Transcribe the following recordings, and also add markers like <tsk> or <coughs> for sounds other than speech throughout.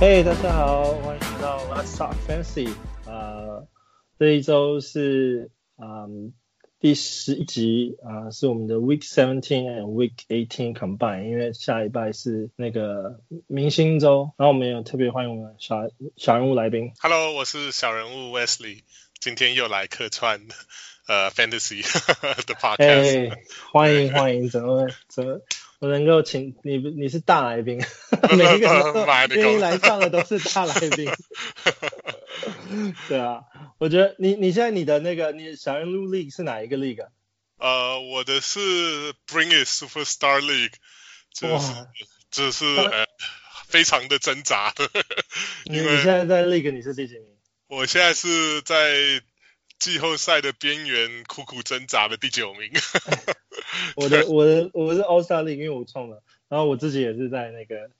嘿，hey, 大家好，欢迎来到 Let's Talk Fantasy。呃，这一周是嗯第十一集啊、呃，是我们的 Week Seventeen and Week Eighteen combine，因为下礼拜是那个明星周，然后我们有特别欢迎我们小小人物来宾。Hello，我是小人物 Wesley，今天又来客串呃 Fantasy 的 Podcast。Hey, 欢迎欢迎，怎么怎么？我能够请你，你是大来宾，<laughs> 每一个愿意来上的都是大来宾。<laughs> 对啊，我觉得你你现在你的那个你小人物 League 是哪一个 League？呃，我的是 Bring It Superstar League，就是就是呃非常的挣扎。<laughs> 因为你现在在 League 你是第几名？我现在是在季后赛的边缘苦苦挣扎的第九名。<laughs> 我的我的我是 All Star League，因为我创了，然后我自己也是在那个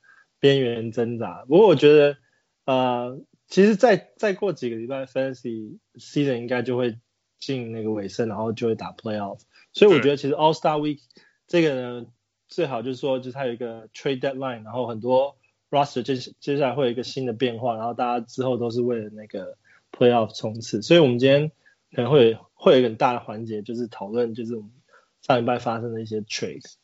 边缘挣扎。不过我觉得，呃，其实再再过几个礼拜，Fantasy Season 应该就会进那个尾声，然后就会打 Playoff。所以我觉得其实 All Star Week 这个呢，最好就是说，就是它有一个 Trade Deadline，然后很多 Roster 接接下来会有一个新的变化，然后大家之后都是为了那个 Playoff 冲刺。所以我们今天可能会有会有一个很大的环节，就是讨论就是我们。上礼拜发生的一些 trades，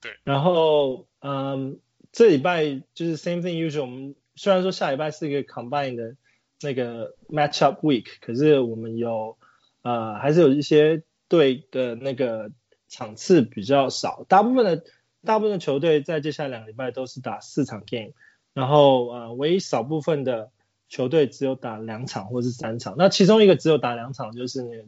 对，然后嗯，这礼拜就是 same thing usual。我们虽然说下礼拜是一个 combine 的那个 matchup week，可是我们有呃还是有一些队的那个场次比较少，大部分的大部分的球队在接下来两个礼拜都是打四场 game，然后呃唯一少部分的球队只有打两场或是三场，那其中一个只有打两场就是那个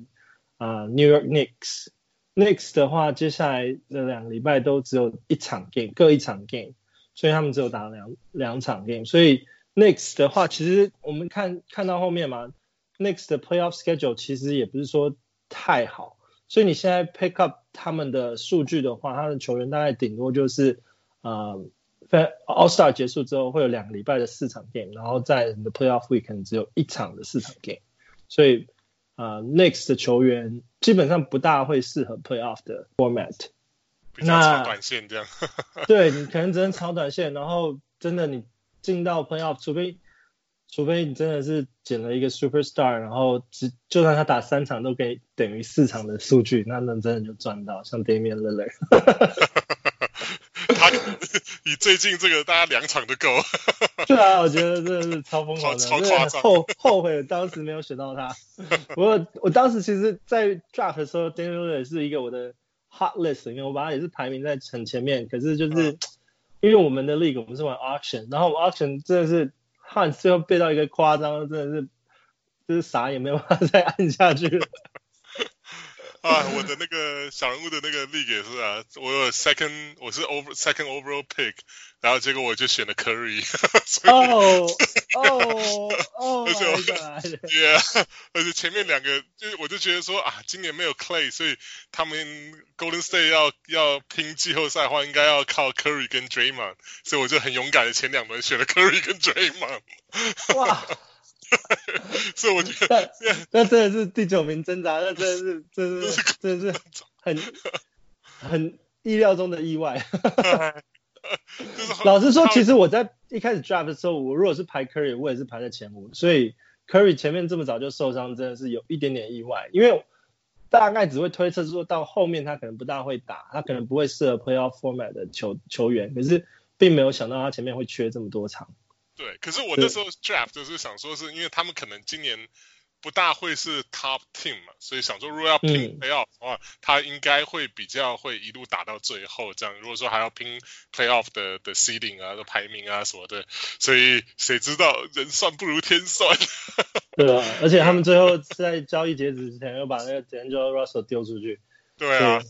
啊、呃、New York Knicks。Knicks 的话，接下来的两个礼拜都只有一场 game，各一场 game，所以他们只有打两两场 game。所以 Knicks 的话，其实我们看看到后面嘛，Knicks 的 playoff schedule 其实也不是说太好。所以你现在 pick up 他们的数据的话，他的球员大概顶多就是呃，All Star 结束之后会有两个礼拜的四场 game，然后在你的 playoff week 可能只有一场的四场 game，所以。啊、uh,，Knicks 的球员基本上不大会适合 Playoff 的 Format，比较超短线这样。那 <laughs> 对你可能只能炒短线，然后真的你进到 Playoff，除非除非你真的是捡了一个 Superstar，然后只就算他打三场都可以等于四场的数据，那那真的就赚到，像 Damian Lillard。<laughs> <laughs> 他你最近这个大家两场都够。<laughs> 对啊，我觉得真的是超疯狂的，超夸张，后后悔当时没有选到他。<laughs> 不过我当时其实，在 draft 的时候也是一个我的 hot list，因为我把他也是排名在很前面。可是就是、嗯、<tsk> 因为我们的 league 我们是玩 auction，然后 auction 真的是 Hans 最后背到一个夸张，真的是就是啥也没有办法再按下去了。啊，我的那个小人物的那个 league 也是啊，我有 second，我是 over second overall pick，然后结果我就选了 Curry。哦哦哦，而且我，yeah，而且前面两个，就我就觉得说啊，今年没有 Clay，所以他们 Golden State 要要拼季后赛的话，应该要靠 Curry 跟 Draymond，所以我就很勇敢的前两轮选了 Curry 跟 Draymond。哇！所以我觉得，那真的是第九名挣扎，那真的是，真的是，真的是很很意料中的意外。<laughs> 老实说，其实我在一开始 draft 的时候，我如果是排 Curry，我也是排在前五，所以 Curry 前面这么早就受伤，真的是有一点点意外。因为大概只会推测说，到后面他可能不大会打，他可能不会适合 playoff format 的球球员，可是并没有想到他前面会缺这么多场。对，可是我那时候 draft 就是想说，是因为他们可能今年不大会是 top team 嘛，所以想说如果要拼 playoff 的话，嗯、他应该会比较会一路打到最后这样。如果说还要拼 playoff 的的 seeding 啊、的排名啊什么的，所以谁知道人算不如天算。<laughs> 对啊，而且他们最后在交易截止之前又把那个 D'Angelo Russell 丢出去。对啊，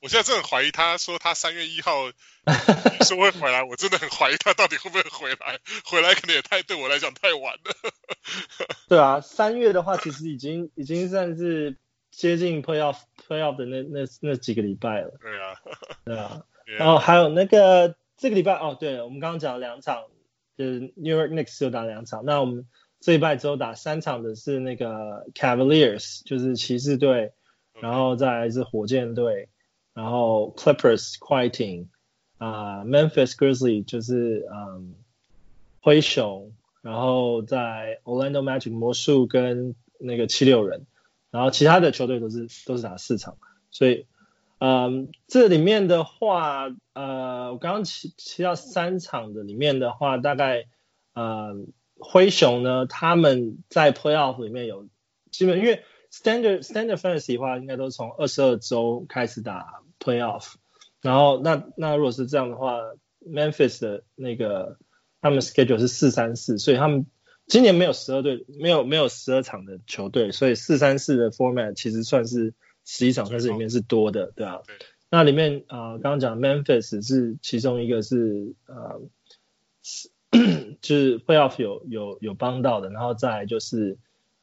我现在真的很怀疑他说他三月一号说会回来，<laughs> 我真的很怀疑他到底会不会回来。回来可能也太对我来讲太晚了。<laughs> 对啊，三月的话其实已经已经算是接近 playoff playoff 的那那那几个礼拜了。对啊，对啊。<laughs> 然后还有那个这个礼拜哦，对了，我们刚刚讲了两场，就是 New York Knicks 就打两场。那我们这一拜只有打三场的是那个 Cavaliers，就是骑士队。然后再来是火箭队，然后 Clippers 快艇啊，Memphis Grizzlies 就是嗯灰熊，然后在 Orlando Magic 魔术跟那个七六人，然后其他的球队都是都是打四场，所以，嗯，这里面的话，呃，我刚刚提提到三场的里面的话，大概，呃，灰熊呢，他们在 Playoff 里面有基本因为 Standard Standard Fantasy 的话，应该都从二十二周开始打 Playoff，然后那那如果是这样的话，Memphis 的那个。他们 schedule 是四三四，所以他们今年没有十二队，没有没有十二场的球队，所以四三四的 format 其实算是十一场，算是里面是多的，对啊。对。那里面啊，呃，刚刚讲 Memphis 是其中一个是呃，就是 playoff 有有有帮到的，然后再来就是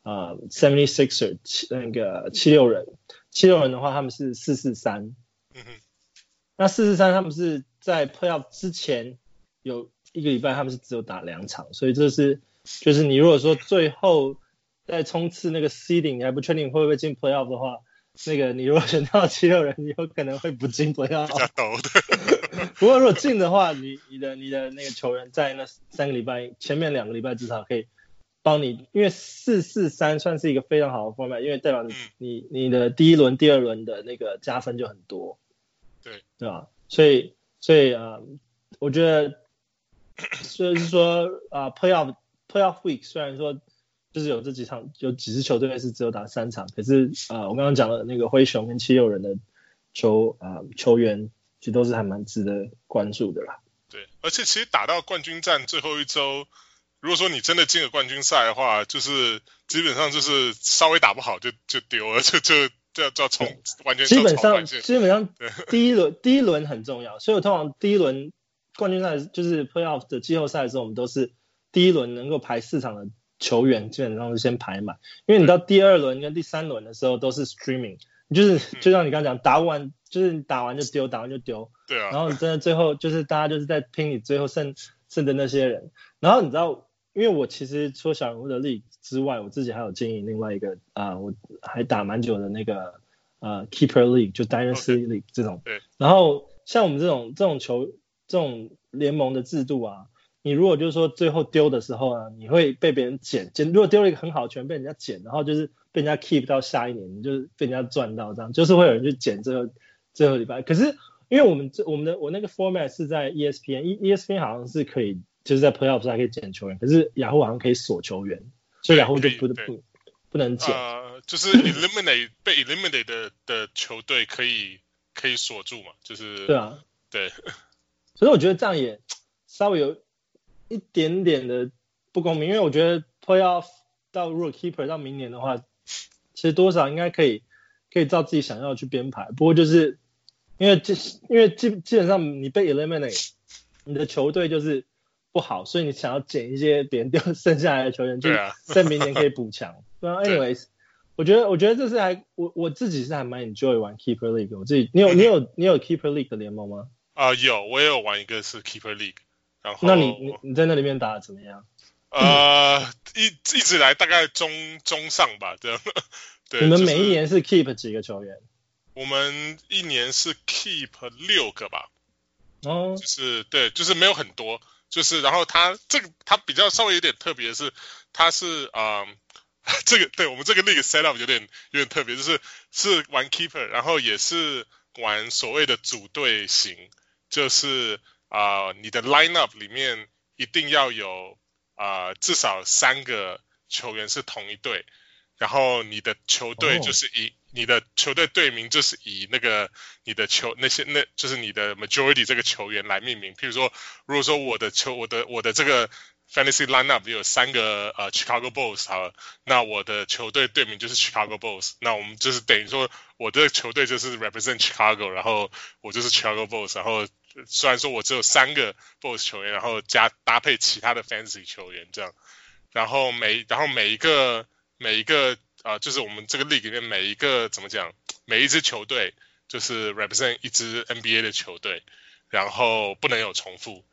呃 Seventy Sixer 七那个七六人，七六人的话他们是四四三，嗯哼。那四四三他们是在 playoff 之前有。一个礼拜他们是只有打两场，所以这是就是你如果说最后在冲刺那个 seeding 你还不确定会不会进 playoff 的话，那个你如果选到七六人，你有可能会不进 <laughs> playoff。不过如果进的话，你你的你的那个球员在那三个礼拜前面两个礼拜至少可以帮你，因为四四三算是一个非常好的 format，因为代表你你你的第一轮、第二轮的那个加分就很多，对对吧？所以所以啊、呃，我觉得。所以是说啊，Playoff Playoff Week 虽然说就是有这几场，有几支球队是只有打三场，可是啊，我刚刚讲的那个灰熊跟七六人的球啊球员，其实都是还蛮值得关注的啦。对，而且其实打到冠军战最后一周，如果说你真的进了冠军赛的话，就是基本上就是稍微打不好就就丢了，<laughs> 就就就要就要冲完全基本上基本上第一轮第一轮很重要，所以我通常第一轮。冠军赛就是 Playoff 的季后赛的时候，我们都是第一轮能够排四场的球员，基本上是先排满。因为你到第二轮跟第三轮的时候都是 Streaming，就是就像你刚刚讲，打完就是你打完就丢，打完就丢。对啊。然后你真的最后就是大家就是在拼你最后剩剩的那些人。然后你知道，因为我其实除了小人物的 League 之外，我自己还有经营另外一个啊、呃，我还打蛮久的那个呃 Keeper League，就 Dynasty League 这种。对。然后像我们这种这种球。这种联盟的制度啊，你如果就是说最后丢的时候啊，你会被别人捡捡。如果丢了一个很好的球，被人家捡，然后就是被人家 keep 到下一年，你就是被人家赚到这样，就是会有人去捡最后最后礼拜。可是因为我们这我们的我那个 format 是在 ESPN，ESPN 好像是可以就是在 playoffs 还可以捡球员，可是雅虎好像可以锁球员，所以雅虎就不不不能捡。呃，就是 <laughs> eliminate 被 eliminate 的的球队可以可以锁住嘛，就是对啊，对。<laughs> 所以我觉得这样也稍微有一点点的不公平，因为我觉得 Playoff 到如果 Keeper 到明年的话，其实多少应该可以可以照自己想要去编排。不过就是因为这因为基基本上你被 Eliminate，你的球队就是不好，所以你想要捡一些别人掉剩下来的球员，就在明年可以补强。<laughs> 对啊，Anyways，我觉得我觉得这是还我我自己是还蛮 enjoy 玩 Keeper League。我自己你有你有你有 Keeper League 的联盟吗？啊、呃，有，我也有玩一个是 Keeper League，然后那你你你在那里面打的怎么样？呃，一一直来大概中中上吧，这样。<laughs> 对，你们每一年是 keep 几个球员？我们一年是 keep 六个吧。哦，就是对，就是没有很多，就是然后他这个他比较稍微有点特别的是，他是啊、呃，这个对我们这个 league set up 有点有点特别，就是是玩 keeper，然后也是玩所谓的组队型。就是啊、呃，你的 lineup 里面一定要有啊、呃，至少三个球员是同一队，然后你的球队就是一、oh. 你的球队队名就是以那个你的球那些那就是你的 majority 这个球员来命名。譬如说，如果说我的球我的我的这个 fantasy lineup 有三个呃 Chicago Bulls 好了，那我的球队队名就是 Chicago Bulls，那我们就是等于说我的球队就是 represent Chicago，然后我就是 Chicago Bulls，然后。虽然说我只有三个 BOSS 球员，然后加搭配其他的 Fantasy 球员这样，然后每然后每一个每一个啊、就是我们这个 League 里面每一个怎么讲，每一支球队就是 represent 一支 NBA 的球队，然后不能有重复，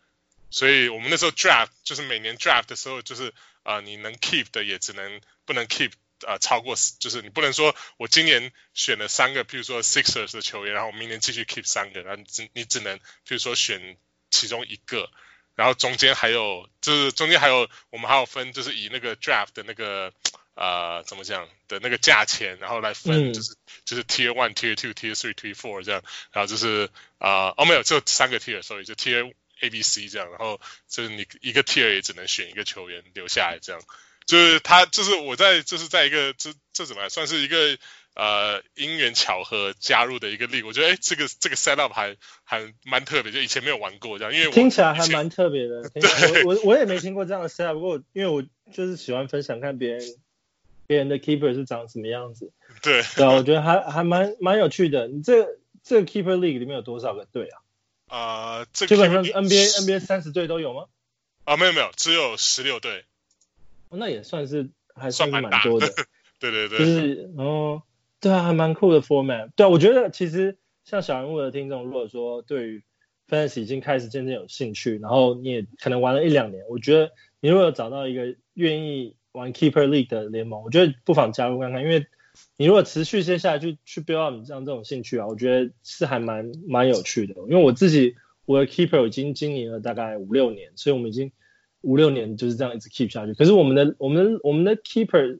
所以我们那时候 Draft 就是每年 Draft 的时候，就是啊、你能 Keep 的也只能不能 Keep。呃，超过就是你不能说我今年选了三个，譬如说 Sixers 的球员，然后我明年继续 keep 三个，然后你只你只能譬如说选其中一个，然后中间还有就是中间还有我们还有分就是以那个 draft 的那个呃怎么讲的那个价钱，然后来分就是、嗯、就是 tier one tier two tier three tier four 这样，然后就是啊、呃、哦没有就三个 tier 所以就 tier A B C 这样，然后就是你一个 tier 也只能选一个球员留下来这样，就是他就是我在就是在一个这这怎么样算是一个。呃，因缘巧合加入的一个 league，我觉得哎，这个这个 set up 还还蛮特别，就以前没有玩过这样，因为听起来还蛮特别的。<laughs> 对，我我我也没听过这样的 set up，不过因为我就是喜欢分享看别人别人的 keeper 是长什么样子。对，对啊，我觉得还还蛮蛮有趣的。你这这个 keeper league 里面有多少个队啊？啊、呃，这基本上是 NBA NBA 三十队都有吗？啊，没有没有，只有十六队。哦，那也算是还算是蛮多的。<laughs> 对对对，就是哦。对啊，还蛮酷的 format。对啊，我觉得其实像小人物的听众，如果说对于 fantasy 已经开始渐渐有兴趣，然后你也可能玩了一两年，我觉得你如果有找到一个愿意玩 keeper league 的联盟，我觉得不妨加入看看，因为你如果持续接下来去去 build up 你这样这种兴趣啊，我觉得是还蛮蛮有趣的。因为我自己我的 keeper 已经经营了大概五六年，所以我们已经五六年就是这样一直 keep 下去。可是我们的我们的我们的 keeper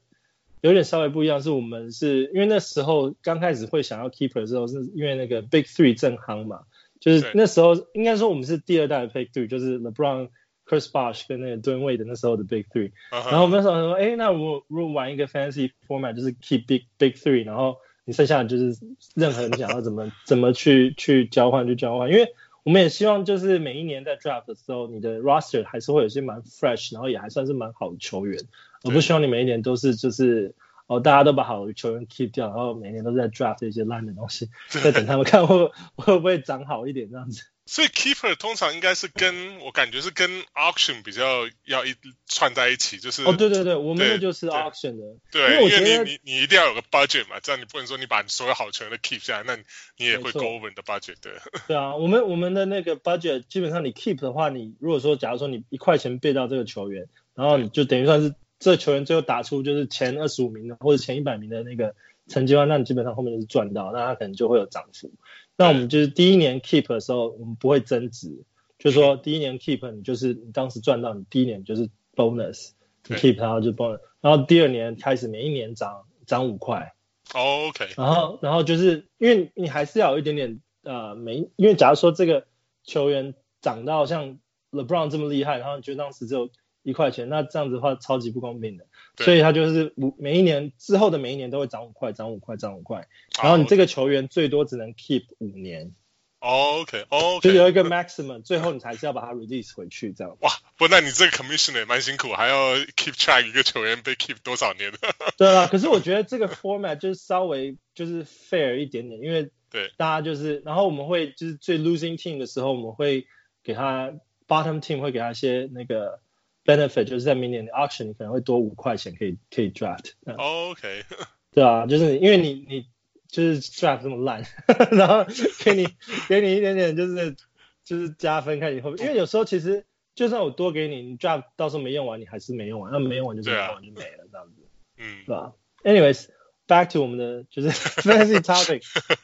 有点稍微不一样，是我们是因为那时候刚开始会想要 keeper 的时候，是因为那个 Big Three 正夯嘛，就是那时候应该说我们是第二代的 Big Three，就是 LeBron、Chris Bosh 跟那个 Dwyane Wade 的那时候的 Big Three。然后我们那时候说，哎，那如果如果玩一个 Fantasy Format，就是 keep Big Big Three，然后你剩下的就是任何你想要怎么 <laughs> 怎么去去交换就交换，因为我们也希望就是每一年在 Draft 的时候，你的 Roster 还是会有些蛮 Fresh，然后也还算是蛮好的球员。我不希望你每一年都是就是哦，大家都把好的球员 keep 掉，然后每年都在 draft 一些烂的东西，在等他们看会会不会长好一点这样子。所以 keeper 通常应该是跟我感觉是跟 auction 比较要一串在一起，就是哦对对对，我们那就是 auction 的，对，因为，你你你一定要有个 budget 嘛，这样你不能说你把所有好球员都 keep 下来，那你也会 go over 你的 budget 对。<laughs> 对啊，我们我们的那个 budget 基本上你 keep 的话，你如果说假如说你一块钱 bid 到这个球员，然后你就等于算是。这球员最后打出就是前二十五名的或者前一百名的那个成绩的话，那你基本上后面就是赚到，那他可能就会有涨幅。那我们就是第一年 keep 的时候，我们不会增值，就是说第一年 keep 你就是你当时赚到，你第一年就是 bonus，你 keep 然后就 bonus，然后第二年开始每一年涨涨五块。OK。然后然后就是因为你还是要有一点点呃每，因为假如说这个球员涨到像 LeBron 这么厉害，然后你觉得当时只有。一块钱，那这样子的话超级不公平的，所以他就是五每一年之后的每一年都会涨五块，涨五块，涨五块，然后你这个球员最多只能 keep 五年。OK OK，就有一个 maximum，最后你才是要把它 release 回去这样。哇，不，那你这个 commission 也蛮辛苦，还要 keep track 一个球员被 keep 多少年。<laughs> 对啊，可是我觉得这个 format 就是稍微就是 fair 一点点，因为对大家就是，然后我们会就是最 losing team 的时候，我们会给他 bottom team 会给他一些那个。Benefit 就是在明年的 auction 你可能会多五块钱可以可以 draft。OK。<laughs> 对啊，就是因为你你就是 draft 这么烂，然后给你给你一点点就是就是加分，看你会不会，因为有时候其实就算我多给你，你 draft 到时候没用完，你还是没用完，那没用完就是没用完就没了这样子。嗯，是吧？Anyways，back to 我们的就是 <laughs> fantasy topic，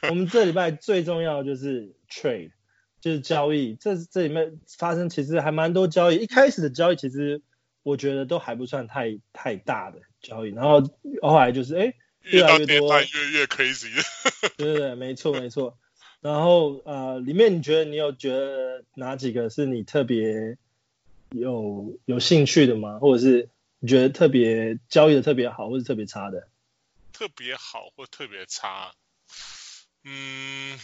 我们这礼拜最重要的就是 trade。就是交易，这这里面发生其实还蛮多交易。一开始的交易其实我觉得都还不算太太大的交易，然后后来就是哎越来越多，越越 crazy。对对对，没错没错。然后呃，里面你觉得你有觉得哪几个是你特别有有兴趣的吗？或者是你觉得特别交易的特别好，或者特别差的？特别好或特别差，嗯。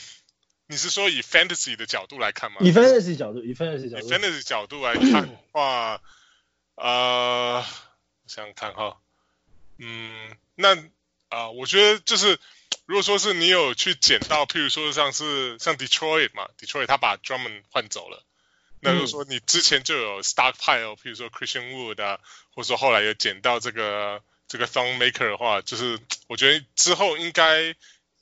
你是说以 fantasy 的角度来看吗？以 fantasy 角度，以 fantasy 角度，以 fantasy 角度来看的话，呃，我想想看哈，嗯，那啊、呃，我觉得就是，如果说是你有去捡到，譬如说像是像 Detroit 嘛，Detroit 他把 Drummond 换走了，那如果说你之前就有 stockpile，譬如说 Christian Wood 啊，或者说后来有捡到这个这个 Thon Maker 的话，就是我觉得之后应该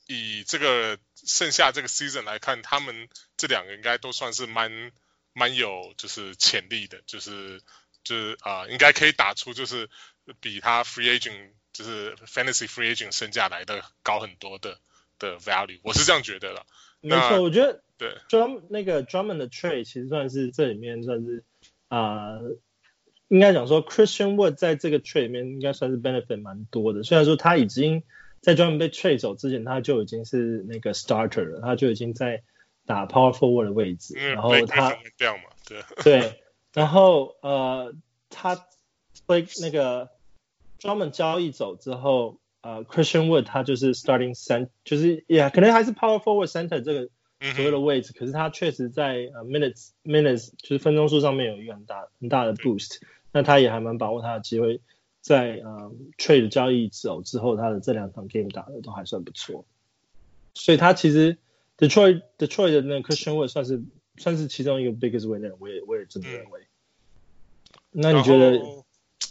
以这个。剩下这个 season 来看，他们这两个应该都算是蛮蛮有就是潜力的，就是就是啊、呃，应该可以打出就是比他 free agent 就是 fantasy free agent 身价来的高很多的的 value，我是这样觉得的。没错，我觉得对 Drum 那个 Drummond 的 trade 其实算是这里面算是啊、呃，应该讲说 Christian Wood 在这个 trade 里面应该算是 benefit 蛮多的。虽然说他已经在专门被 trade 走之前，他就已经是那个 starter 了，他就已经在打 power forward 的位置，然后他这样嘛，对。<laughs> 对，然后呃，他会那个专门交易走之后，呃，Christian Wood 他就是 starting center，就是也、yeah, 可能还是 power forward center 这个。所谓的位置，可是他确实在呃 minutes minutes 就是分钟数上面有一个很大很大的 boost，那他也还蛮把握他的机会，在呃 trade 交易走之后，他的这两场 game 打的都还算不错，所以他其实 Detroit Detroit 的那个 Christian Wood 算是算是其中一个 biggest winner，我也我也这么认为。那你觉得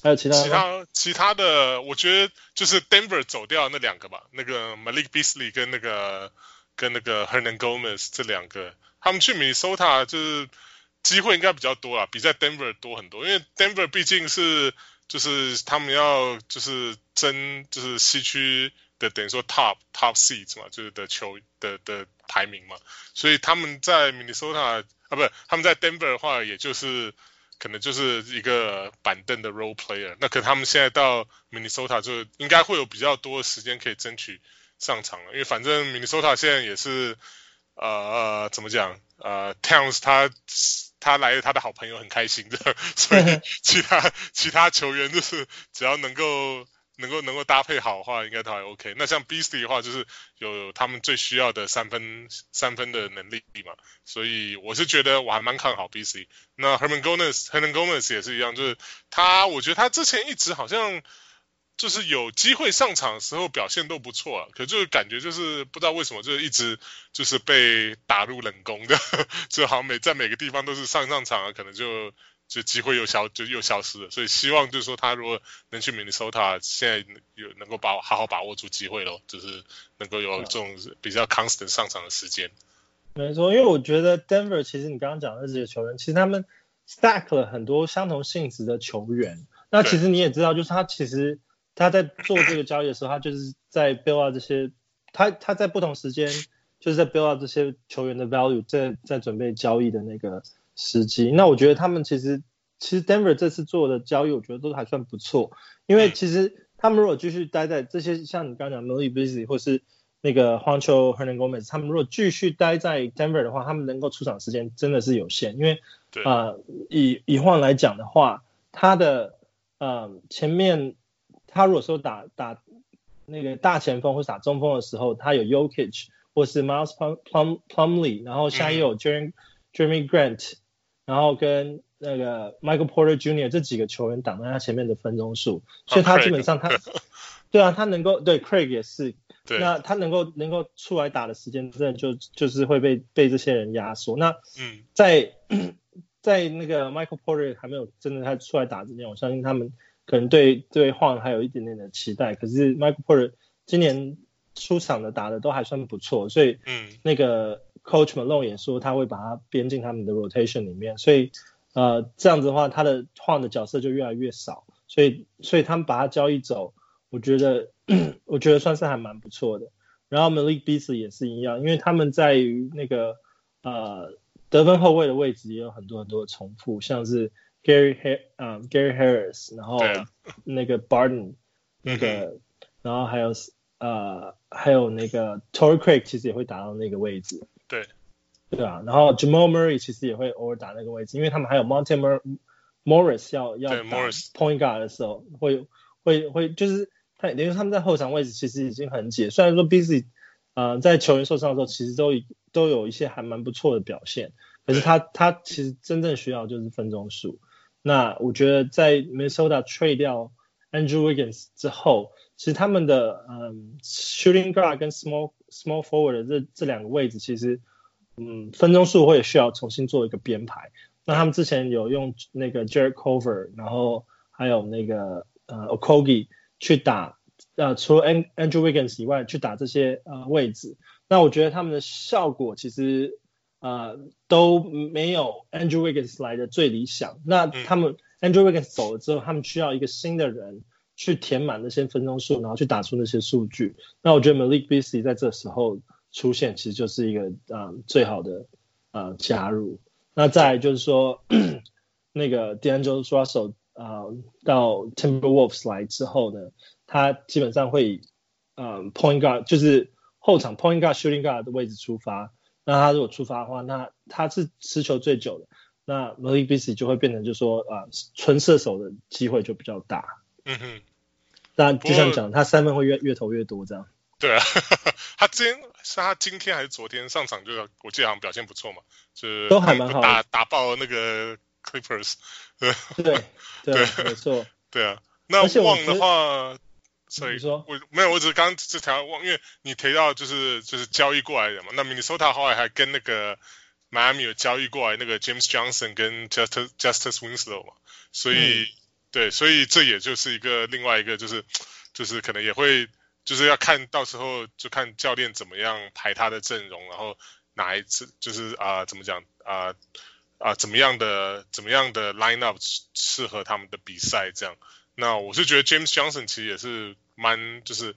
还有其他其他其他的？我觉得就是 Denver 走掉那两个吧，那个 Malik Beasley 跟那个。跟那个 Hernangomez 这两个，他们去 Minnesota 就是机会应该比较多啊，比在 Denver 多很多。因为 Denver 毕竟是就是他们要就是争就是西区的等于说 top top seeds 嘛，就是的球的的排名嘛，所以他们在 Minnesota 啊，不是他们在 Denver 的话，也就是可能就是一个板凳的 role player。那可他们现在到 Minnesota 就应该会有比较多的时间可以争取。上场了，因为反正 Minnesota 现在也是，呃呃，怎么讲？呃，Towns 他他来了，他的好朋友很开心的，<laughs> 所以其他其他球员就是只要能够能够能够搭配好的话，应该都还 OK。那像 Beasley 的话，就是有他们最需要的三分三分的能力嘛，所以我是觉得我还蛮看好 Beasley。那 Herman Gomez Herman Gomez 也是一样，就是他，我觉得他之前一直好像。就是有机会上场的时候表现都不错啊，可就是感觉就是不知道为什么就是一直就是被打入冷宫的，<laughs> 就好像每在每个地方都是上上场啊，可能就就机会又消就又消失了，所以希望就是说他如果能去明尼苏达，现在有能够把好好把握住机会咯，就是能够有这种比较 constant 上场的时间。没错，因为我觉得 Denver 其实你刚刚讲的这些球员，其实他们 stack 了很多相同性质的球员，那其实你也知道，就是他其实。他在做这个交易的时候，他就是在 build up 这些，他他在不同时间就是在 build up 这些球员的 value，在在准备交易的那个时机。那我觉得他们其实其实 Denver 这次做的交易，我觉得都还算不错。因为其实他们如果继续待在这些，像你刚刚讲 Malik Beasley 或是那个 Juancho Hernangomez，他们如果继续待在 Denver 的话，他们能够出场时间真的是有限。因为啊、呃，以以晃来讲的话，他的呃前面。他如果说打打那个大前锋或是打中锋的时候，他有 Yokic 或是 Miles Plum Plumley，然后现在又有 Jeremy Jeremy Grant，然后跟那个 Michael Porter Jr. 这几个球员挡在他前面的分钟数，所以他基本上他，对啊，他能够对 Craig 也是，那他能够能够出来打的时间，真的就就是会被被这些人压缩。那嗯在 <coughs> 在那个 Michael Porter 还没有真的他出来打之前，我相信他们。可能对对晃还有一点点的期待，可是 Michael Porter 今年出场的打的都还算不错，所以嗯，那个 Coach Malone 也说他会把他编进他们的 rotation 里面，所以呃这样子的话，他的晃的角色就越来越少，所以所以他们把他交易走，我觉得我觉得算是还蛮不错的。然后 Malik Beasley 也是一样，因为他们在于那个呃得分后卫的位置也有很多很多的重复，像是。Gary Har 啊、um,，Gary Harris，然后那个 Barton，那个，然后还有呃，还有那个 Torrey Craig，其实也会打到那个位置。对，对啊，然后 Jamal Murray 其实也会偶尔打那个位置，因为他们还有 Monte Morris 要要打 Point Guard 的时候，会会会就是他，等于他们在后场位置其实已经很紧。虽然说啊、呃，在球员受伤的时候，其实都都有一些还蛮不错的表现，可是他他其实真正需要就是分钟数。那我觉得在 Minnesota trade 掉 Andrew Wiggins 之后，其实他们的嗯 shooting guard 跟 small small forward 的这这两个位置，其实嗯分钟数会需要重新做一个编排。那他们之前有用那个 Jarrett Culver，然后还有那个呃 Okogi 去打呃除了 Andrew Wiggins 以外去打这些呃位置。那我觉得他们的效果其实。呃，都没有 Andrew Wiggins 来的最理想。那他们 Andrew Wiggins 走了之后，他们需要一个新的人去填满那些分钟数，然后去打出那些数据。那我觉得 Malik Beasley 在这时候出现，其实就是一个呃最好的呃加入。那再就是说，那个 D'Angelo Russell 啊到 Timberwolves 来之后呢，他基本上会以嗯 point guard 就是后场 point guard shooting guard 的位置出发。那他如果出发的话，那他是持球最久的，那 Malik Beasley 就会变成就是说啊纯射手的机会就比较大。嗯哼。但就像讲，他三分会越越投越多这样。对啊，<laughs> 他今天是他今天还是昨天上场，就是我记得好像表现不错嘛，就是都还蛮好，打打爆那个 Clippers。对对 <laughs> 对，没错。对啊，那旺的话，所以你说我没有，我只是刚刚这条旺，因为你提到就是就是交易过来的嘛。那 Minnesota 后来还跟那个 Miami 有交易过来那个 James Johnson 跟 Justice Justice Winslow 嘛，所以。嗯对，所以这也就是一个另外一个，就是就是可能也会，就是要看到时候就看教练怎么样排他的阵容，然后哪一次就是啊、呃、怎么讲啊啊、怎么样的怎么样的 line up 适合他们的比赛这样。那我是觉得 James Johnson 其实也是蛮就是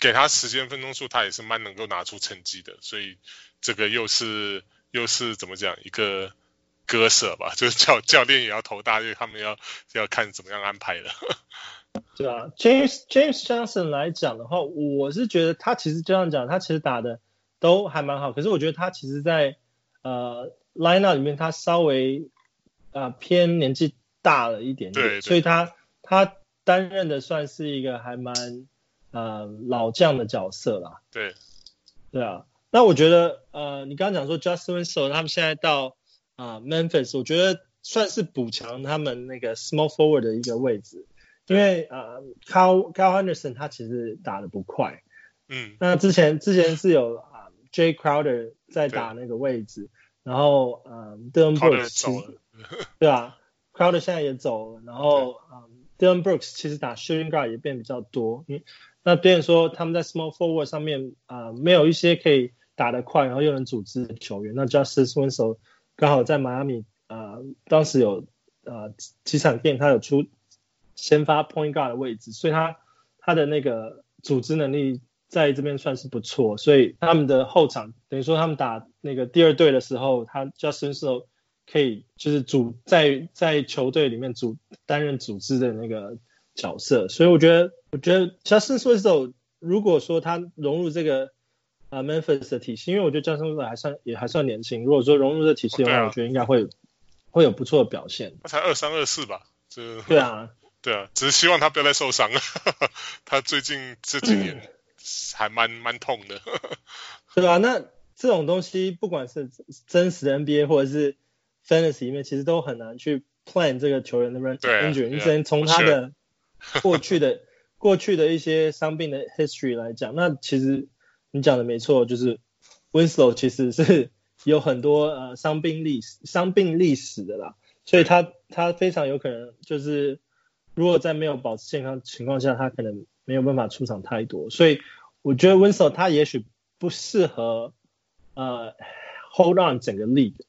给他时间分钟数，他也是蛮能够拿出成绩的。所以这个又是又是怎么讲一个。割舍吧，<laughs> 就是教教练也要头大，因为他们要要看怎么样安排的。<laughs> 对啊，James James Johnson 来讲的话，我是觉得他其实这样讲，他其实打的都还蛮好。可是我觉得他其实在呃 lineup 里面，他稍微啊、呃、偏年纪大了一点点，对对，所以他他担任的算是一个还蛮呃老将的角色啦。对，对啊。那我觉得呃，你刚刚讲说 Justice Winslow 他们现在到。啊、uh,，Memphis，我觉得算是补强他们那个 small forward 的一个位置，因为啊、uh,，Kyle Kyle Anderson 他其实打的不快，嗯，那之前之前是有啊、uh,，Jay Crowder 在打那个位置，然后嗯、uh,，Dillon Brooks 其实对啊，Crowder 现在也走了，然后嗯、Dion Brooks 其实打 shooting guard 也变比较多，嗯，那别人说他们在 small forward 上面啊、没有一些可以打得快，然后又能组织的球员，那 Justice Winslow 刚好在迈阿密啊，当时有呃几场电，他有出先发 point guard 的位置，所以他他的那个组织能力在这边算是不错，所以他们的后场等于说他们打那个第二队的时候，他 Justin Winslow 可以就是组在在球队里面组担任组织的那个角色，所以我觉得我觉得 Justin 时候如果说他融入这个。啊、uh,，Memphis 的体系，因为我觉得 Justin Winslow 还算也还算年轻。如果说融入这体系的话，哦啊、我觉得应该会会有不错的表现。他才二三二四吧？这对啊，对啊，只是希望他不要再受伤了。<laughs> 他最近这几年还蛮蛮痛的，<laughs> 对吧、啊？那这种东西，不管是真实的 NBA 或者是 Fantasy 里面，其实都很难去 plan 这个球员的 injury。你只能从他的 <laughs> 过去的过去的一些伤病的 history 来讲，那其实。你讲的没错，就是 Winslow 其实是 <laughs> 有很多呃伤病历史、伤病历史的啦，所以他他非常有可能就是如果在没有保持健康情况下，他可能没有办法出场太多，所以我觉得 Winslow 他也许不适合呃 hold on 整个 league，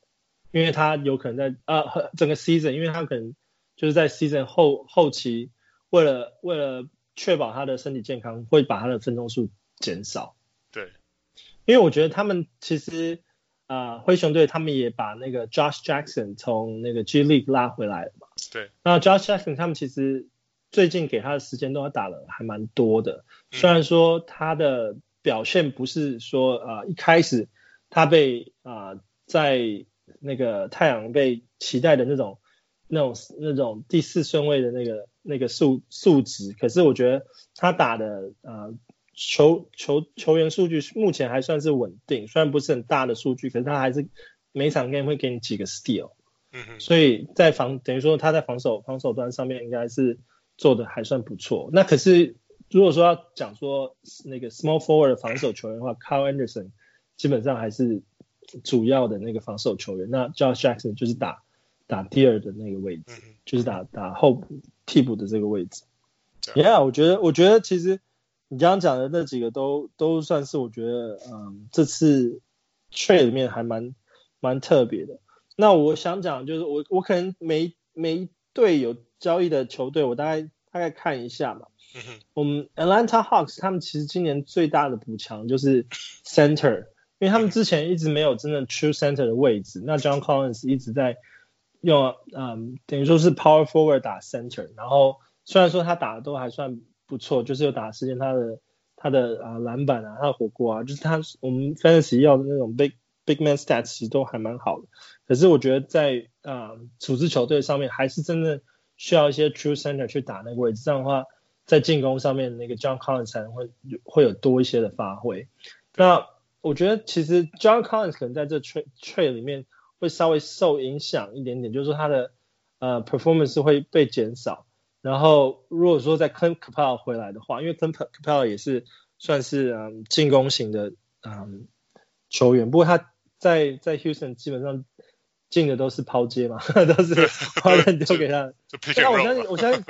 因为他有可能在呃整个 season，因为他可能就是在 season 后后期为了为了确保他的身体健康，会把他的分钟数减少。对，因为我觉得他们其实啊、呃，灰熊队他们也把那个 Josh Jackson 从那个 G League 拉回来了嘛。对，那 Josh Jackson 他们其实最近给他的时间都要打了还蛮多的，虽然说他的表现不是说啊、呃、一开始他被啊、呃、在那个太阳被期待的那种那种那种第四顺位的那个那个数数值，可是我觉得他打的啊。呃球球球员数据目前还算是稳定，虽然不是很大的数据，可是他还是每场 game 会给你几个 steal，嗯哼，所以在防等于说他在防守防守端上面应该是做的还算不错。那可是如果说要讲说那个 small forward 的防守球员的话，Kyle Anderson 基本上还是主要的那个防守球员，那 Josh Jackson 就是打打第二的那个位置，嗯、就是打打后替补的这个位置。Yeah，我觉得我觉得其实。你刚刚讲的那几个都都算是我觉得，嗯，这次 trade 里面还蛮蛮特别的。那我想讲就是我我可能每每一队有交易的球队，我大概大概看一下嘛。嗯哼。我们 Atlanta Hawks 他们其实今年最大的补强就是 center，因为他们之前一直没有真的 true center 的位置。那 John Collins 一直在用嗯等于说是 power forward 打 center，然后虽然说他打的都还算不错，就是有打时间他的他的啊篮板啊他的火锅啊，就是他我们 fantasy 要的那种 big big man stats 其实都还蛮好的，可是我觉得在啊组织球队上面还是真的需要一些 true center 去打那个位置，这样的话在进攻上面那个 John Collins 才能会会有多一些的发挥。那我觉得其实 John Collins 可能在这 trade trade 里面会稍微受影响一点点，就是说他的呃 performance 会被减少。然后如果说在 Clint Capela 回来的话，因为 Clint Capela 也是算是嗯进攻型的嗯球员，不过他在在 Houston 基本上进的都是抛接嘛，<laughs> 都是抛人丢给他。那我相信我相信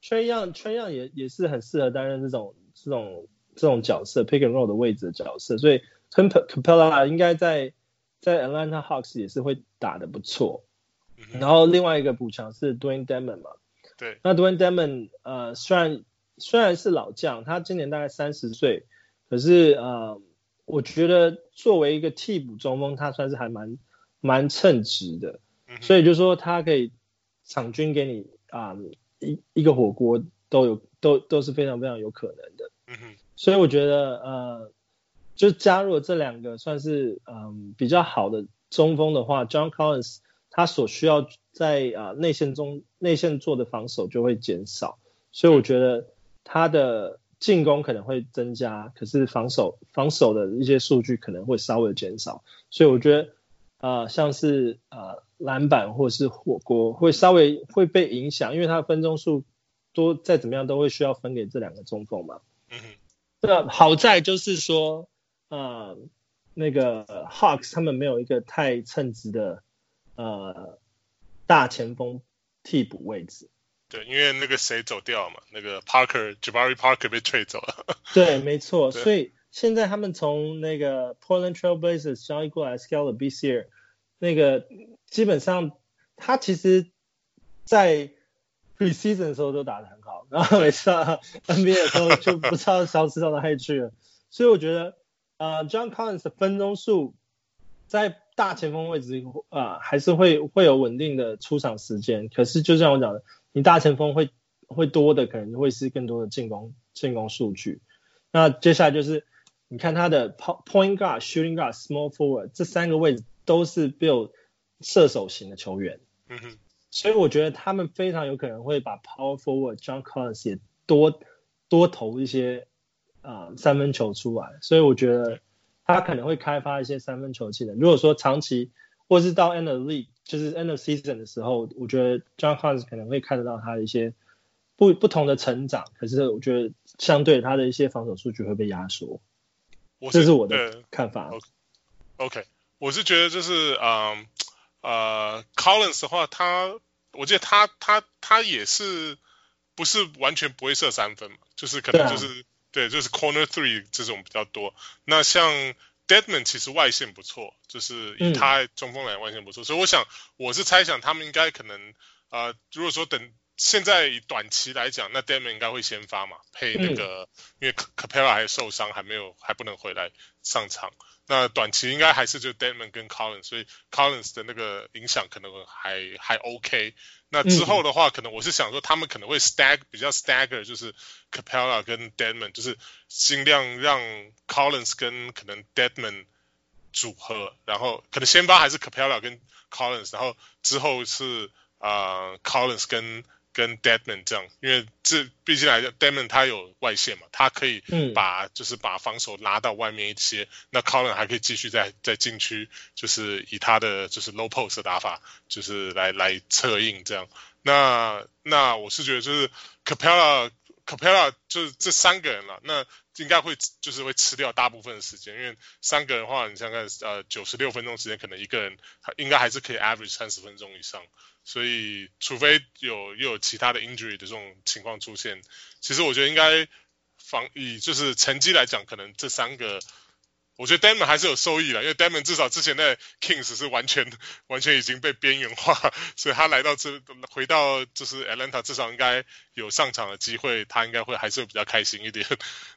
Trae Young Trae Young 也也是很适合担任这种这种这种角色 pick and roll 的位置的角色，所以。Capela 应该在在 Atlanta Hawks 也是会打的不错，嗯、然后另外一个补强是 Dewayne Dedmon 嘛，对，那 Dewayne Dedmon 呃虽然虽然是老将，他今年大概三十岁，可是呃我觉得作为一个替补中锋，他算是还蛮蛮称职的，嗯、所以就说他可以场均给你啊、呃、一一个火锅都有都都是非常非常有可能的，嗯、所以我觉得呃。就加入了这两个算是嗯比较好的中锋的话，John Collins 他所需要在啊内线中内线做的防守就会减少，所以我觉得他的进攻可能会增加，可是防守防守的一些数据可能会稍微减少，所以我觉得啊、呃、像是啊、呃、篮板或是火锅会稍微会被影响，因为他的分钟数多再怎么样都会需要分给这两个中锋嘛。嗯哼，那好在就是说。呃，那个 Hawks 他们没有一个太称职的呃大前锋替补位置。对，因为那个谁走掉嘛，那个 Parker，Jabari Parker 被 trade 走了。对，没错。所以现在他们从那个 Portland Trail Blazers 交易过来 Skal Labissiere，那个基本上他其实，在 Preseason 的时候都打得很好，然后每次 <laughs> NBA 的时候就不知道消失到哪里去了。所以我觉得。呃、uh,，John Collins 的分钟数在大前锋位置啊、呃，还是会会有稳定的出场时间。可是就像我讲的，你大前锋会会多的，可能会是更多的进攻进攻数据。那接下来就是你看他的 Point Guard、Shooting Guard、Small Forward 这三个位置都是 build 射手型的球员。嗯哼。所以我觉得他们非常有可能会把 Power Forward John Collins 也多多投一些。啊、呃，三分球出来，所以我觉得他可能会开发一些三分球技能。如果说长期或是到 end of league，就是 end of season 的时候，我觉得 John Collins 可能会看得到他的一些不不同的成长。可是我觉得相对他的一些防守数据会被压缩。这是我的看法。OK，我是觉得就是嗯呃 Collins 的话，他我记得他他他也是不是完全不会射三分嘛，就是可能就是。对，就是 corner three 这种比较多。那像 Dedmon 其实外线不错，就是以他中锋来外线不错，嗯、所以我想我是猜想他们应该可能呃，如果说等现在以短期来讲，那 Dedmon 应该会先发嘛，配那个、嗯、因为 Capela 还受伤，还没有还不能回来上场。那短期应该还是就 Dedmon 跟 Collins，所以 Collins 的那个影响可能还还 OK。那之后的话，可能我是想说，他们可能会 stag 比较 stagger，就是 Capella 跟 Deadman，就是尽量让 Collins 跟可能 Deadman 组合，然后可能先发还是 Capela 跟 Collins，然后之后是啊、呃、Collins 跟。跟 Dedmon 这样，因为这毕竟来讲，Dedmon 他有外线嘛，他可以把、嗯、就是把防守拉到外面一些，那 Collins 还可以继续在在禁区，就是以他的就是 low post 的打法，就是来来策应这样。那那我是觉得就是 Capela Capela 就是这三个人了，那应该会就是会吃掉大部分的时间，因为三个人的话，你想看呃九十六分钟时间，可能一个人应该还是可以 average 三十分钟以上。所以，除非有又有其他的 injury 的这种情况出现，其实我觉得应该防以就是成绩来讲，可能这三个，我觉得 Dedmon 还是有收益的，因为 Dedmon 至少之前在 Kings 是完全完全已经被边缘化，所以他来到这回到就是 Atlanta 至少应该有上场的机会，他应该会还是会比较开心一点。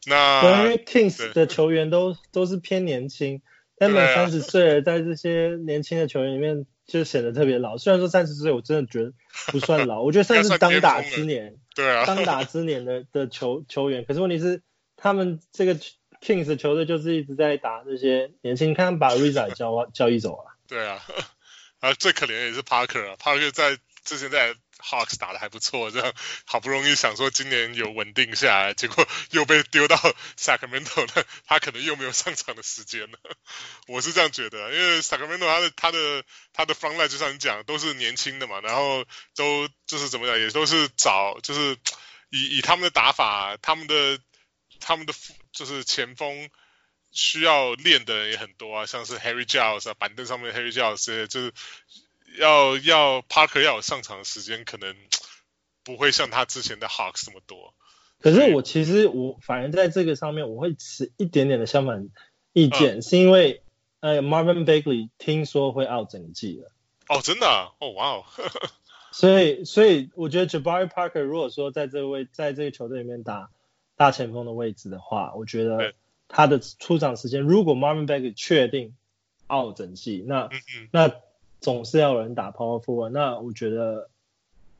那 <laughs> 对，因为 Kings 的球员都都是偏年轻，Dedmon 三十岁了，在这些年轻的球员里面。就显得特别老。虽然说三十岁，我真的觉得不算老，我觉得 <laughs> 算是当打之年。对啊，当打之年的的球球员。可是问题是，他们这个 Kings 球队就是一直在打这些年轻，看把 Ariza 交交易走了。对啊，<laughs> 啊，最可怜的也是 Parker 啊，Parker 在之前在。Hawks 打的还不错，这样好不容易想说今年有稳定下来，结果又被丢到 Sacramento 了，<laughs> 他可能又没有上场的时间了。<laughs> 我是这样觉得，因为 Sacramento 他的他的他的 front line 就像你讲，都是年轻的嘛，然后都就是怎么讲，也都是找就是以以他们的打法，他们的他们的就是前锋需要练的人也很多啊，像是 Harry Giles 啊，板凳上面 Harry Giles 这些就是。要要 Parker 要有上场的时间，可能不会像他之前的 Hawks 这么多。可是我其实我反而在这个上面，我会持一点点的相反意见，嗯、是因为呃 Marvin Bagley 听说会 out 整季了。哦，真的、啊？哦，哇哦！<laughs> 所以所以我觉得 Jabari Parker 如果说在这位在这个球队里面打大前锋的位置的话，我觉得他的出场时间，如果 Marvin Bagley 确定 out 整季，那、那。总是要有人打 power forward，那我觉得，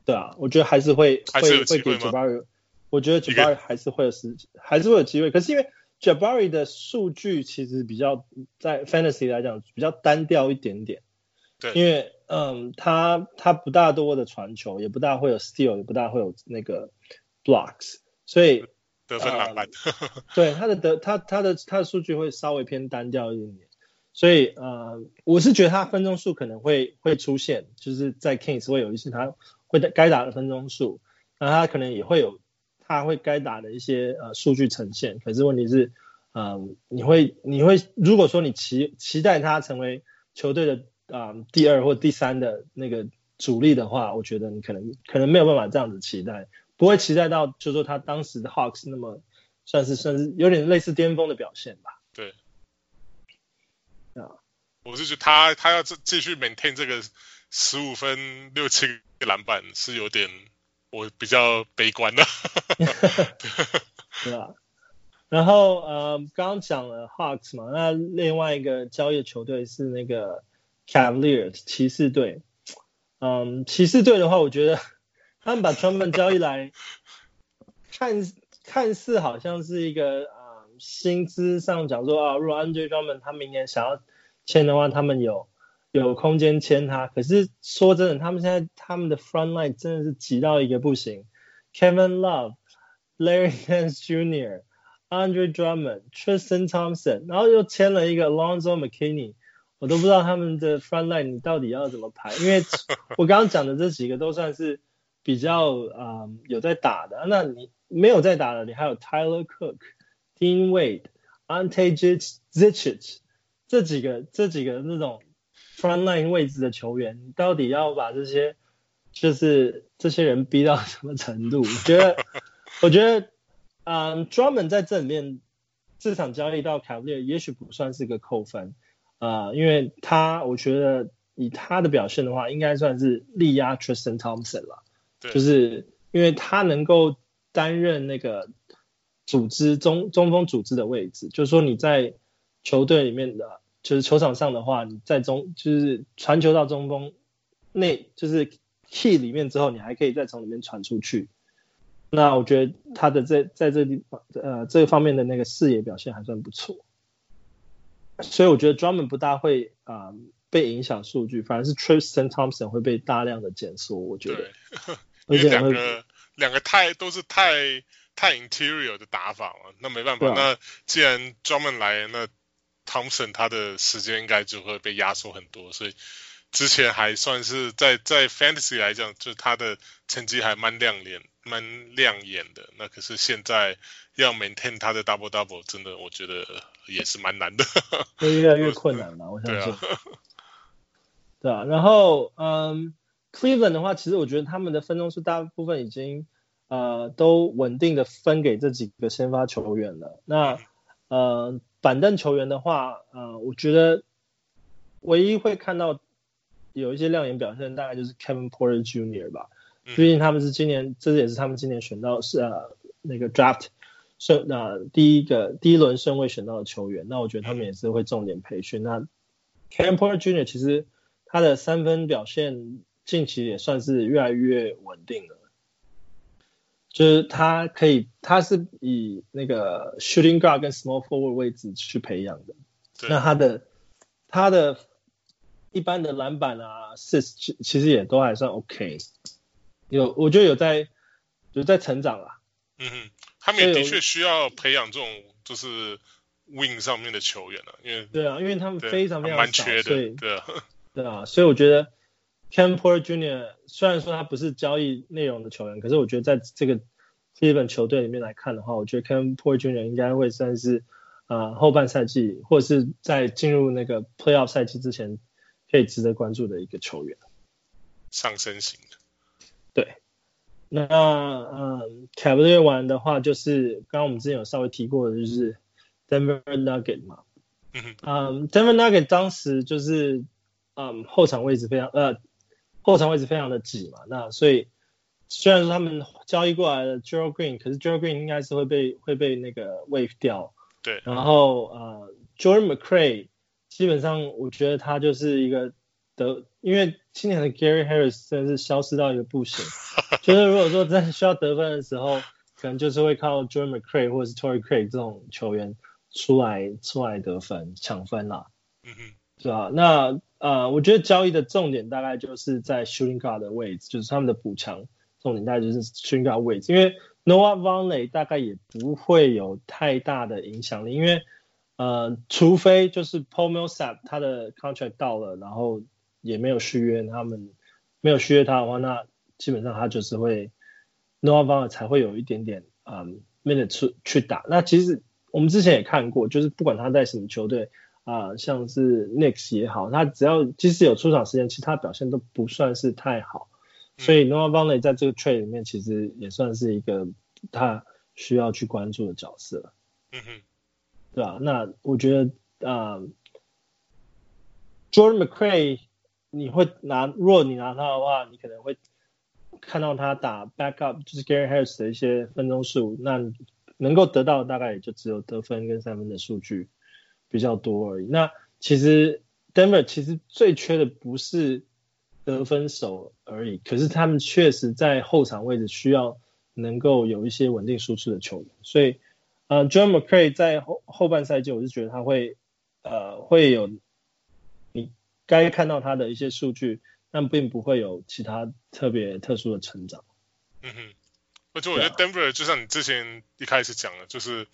对啊，我觉得还是会会会，会给 Jabari，我觉得 Jabari 还是会有时还是会有机会。可是因为 Jabari 的数据其实比较在 fantasy 来讲比较单调一点点，对，因为嗯，他他不大多的传球，也不大会有 steal，也不大会有那个 blocks，所以得分篮板，呃、<laughs> 对他的得他他的他的数据会稍微偏单调一点点。所以呃，我是觉得他分钟数可能会会出现，就是在 Kings 会有一些他会该打的分钟数，那他可能也会有他会该打的一些呃数据呈现。可是问题是，嗯、呃，你会你会如果说你期期待他成为球队的啊、呃、第二或第三的那个主力的话，我觉得你可能可能没有办法这样子期待，不会期待到就是说他当时的 Hawks 那么算是算是有点类似巅峰的表现吧。对。啊我是觉得他他要继继续 maintain 这个十五分六七个篮板是有点我比较悲观的，<laughs> 对吧？然后呃，刚刚讲了 Hawks 嘛，那另外一个交易球队是那个 Cavaliers 骑士队。嗯，骑士队的话，我觉得他们把 Drummond 交易来，看看似好像是一个啊、嗯、薪资上讲说啊，如果 Andre Drummond 他明年想要签的话，他们有有空间签他。可是说真的，他们现在他们的 front line 真的是挤到一个不行。Kevin Love、Larry Nance Jr.、Andre Drummond、Tristan Thompson，然后又签了一个 Alonzo McKinnie，我都不知道他们的 front line 你到底要怎么排。因为我刚刚讲的这几个都算是比较啊、嗯、有在打的，那你没有在打的，你还有 Tyler Cook、Dean Wade、Ante Zizic 这几个这几个那种 front line 位置的球员，到底要把这些就是这些人逼到什么程度？我觉得，我觉得，嗯，Drummond 在这里面这场交易到 Cavalier 也许不算是个扣分。啊、因为他我觉得以他的表现的话，应该算是力压 Tristan Thompson 了，就是因为他能够担任那个组织中中锋组织的位置，就是说你在。球队里面的，就是球场上的话，你在中就是传球到中锋内，就是 key 里面之后，你还可以再从里面传出去。那我觉得他的在在这地方呃这个方面的那个视野表现还算不错，所以我觉得 Drummond 不大会啊、呃、被影响数据，反而是 Tristan Thompson 会被大量的减缩。我觉得，因为两个两个太都是太太 interior 的打法了，那没办法。啊、那既然 Drummond 来，那 Thompson 他的时间应该就会被压缩很多，所以之前还算是在在 Fantasy 来讲，就他的成绩还蛮亮眼、蛮亮眼的。那可是现在要 maintain 他的 Double Double，真的我觉得也是蛮难的，会越来越困难了。<laughs> 我相信。对啊，对啊。然后嗯，Cleveland 的话，其实我觉得他们的分钟数大部分已经呃都稳定的分给这几个先发球员了。那呃。板凳球员的话，呃，我觉得唯一会看到有一些亮眼表现，大概就是 Kevin Porter Jr. 吧。毕竟他们是今年，这也是他们今年选到是呃那个 draft 顺那、呃、第一个第一轮顺位选到的球员。那我觉得他们也是会重点培训。那 Kevin Porter Jr. 其实他的三分表现近期也算是越来越稳定了。就是他可以，他是以那个 shooting guard 跟 small forward 位置去培养的。那他的他的一般的篮板啊，assist 其其实也都还算 OK。有，我觉得有在有在成长啦。嗯哼，他们也的确需要培养这种就是 wing 上面的球员了，因为对啊，因为他们非常非常少，缺的对啊，<laughs> 对啊，所以我觉得。Porter Jr. 虽然说他不是交易内容的球员，可是我觉得在这个日本球队里面来看的话，我觉得 Porter Jr. 应该会算是啊、呃、后半赛季或者是在进入那个 Playoff 赛季之前可以值得关注的一个球员。上升型的。对。那嗯，Cavaliers 玩的话，就是刚刚我们之前有稍微提过的，就是 Denver Nugget 嘛。嗯哼。嗯，Denver Nugget 当时就是嗯后场位置非常呃。后场位置非常的挤嘛，那所以虽然说他们交易过来的 Gerald Green，可是 Gerald Green 应该是会被会被那个 waive 掉。对。然后呃，Jordan McRae 基本上我觉得他就是一个得，因为今年的 Gary Harris 真的是消失到一个不行。<laughs> 就是如果说真的需要得分的时候，可能就是会靠 Jordan McRae 或者是 Torrey Craig 这种球员出来出来得分抢分啦。嗯哼。是吧？那呃，我觉得交易的重点大概就是在 shooting guard 的位置，就是他们的补强重点大概就是 shooting guard 位置，因为 Noah Vonleh 大概也不会有太大的影响力，因为呃，除非就是 Paul Millsap 他的 contract 到了，然后也没有续约，他们没有续约他的话，那基本上他就是会 Noah Vonleh 才会有一点点嗯 minute 去去打。那其实我们之前也看过，就是不管他在什么球队。啊、呃，像是 Knicks 也好，他只要即使有出场时间，其他表现都不算是太好，嗯、所以 Noah Vonley 在这个 trade 里面其实也算是一个他需要去关注的角色。嗯哼，对吧？那我觉得啊、呃、，Jordan McRae 你会拿，如果你拿他的话，你可能会看到他打 backup，就是 Gary Harris 的一些分钟数，那能够得到大概也就只有得分跟三分的数据。比较多而已。那其实 Denver 其实最缺的不是得分手而已，可是他们确实在后场位置需要能够有一些稳定输出的球员。所以，呃，John McCray 在后后半赛季，我是觉得他会呃会有你该看到他的一些数据，但并不会有其他特别特殊的成长。嗯哼，而且我觉得 Denver 就像你之前一开始讲的，就是。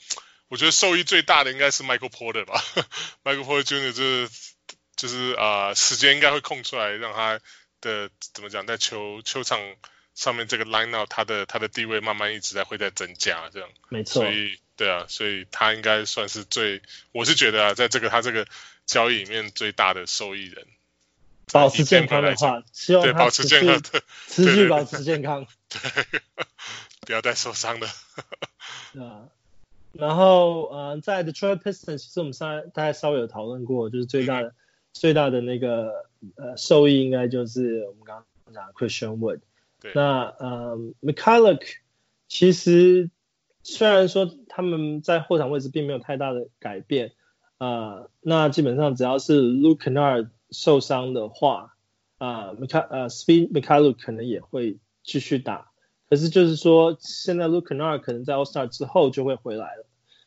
我觉得受益最大的应该是 Michael Porter 吧，<laughs> Michael Porter Jr. 就是就是啊、呃，时间应该会空出来，让他的怎么讲，在球球场上面这个 line out 他的他的地位慢慢一直在会在增加，这样。没错。所以对啊，所以他应该算是最，我是觉得啊，在这个他这个交易里面最大的受益人。保持健康的话，希望他对保持健康的，持续保持健康。<laughs> 对，不要再受伤了。<laughs> 啊。然后，呃，在 Detroit Pistons，其实我们上大概稍微有讨论过，就是最大的、最大的那个呃受益，应该就是我们刚刚讲的 Christian Wood。对。那呃，Mykhailiuk 其实虽然说他们在后场位置并没有太大的改变，啊、呃，那基本上只要是 Luke Kennard 受伤的话，啊、呃，Mikhail 呃 Svi Mykhailiuk 可能也会继续打。可是就是说，现在 Luke Kennard 可能在 All Star 之后就会回来了，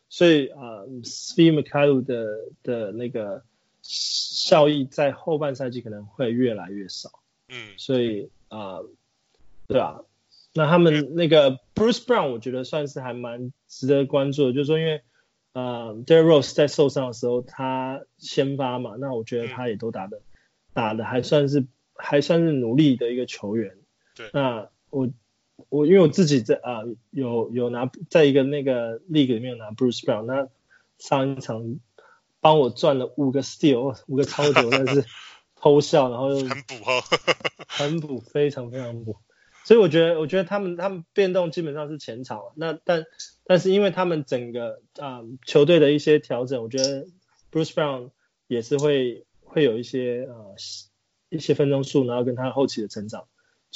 所以啊，Sve Mykhailiuk 的的那个效益在后半赛季可能会越来越少。嗯，所以啊、呃，对啊，那他们那个 Bruce Brown 我觉得算是还蛮值得关注的，就是说因为啊 Derrick Rose 在受伤的时候他先发嘛，那我觉得他也都打的、嗯、打的还算是还算是努力的一个球员。对，那我。我因为我自己在啊、呃、有有拿在一个那个 league 里面拿 Bruce Brown，那上一场帮我赚了五个 steal，五个超球，但是 <laughs> 偷笑，然后又很补哈，<laughs> 很补，非常非常补。所以我觉得我觉得他们他们变动基本上是前场，那但但是因为他们整个啊、呃、球队的一些调整，我觉得 Bruce Brown 也是会会有一些啊、呃、一些分钟数，然后跟他后期的成长。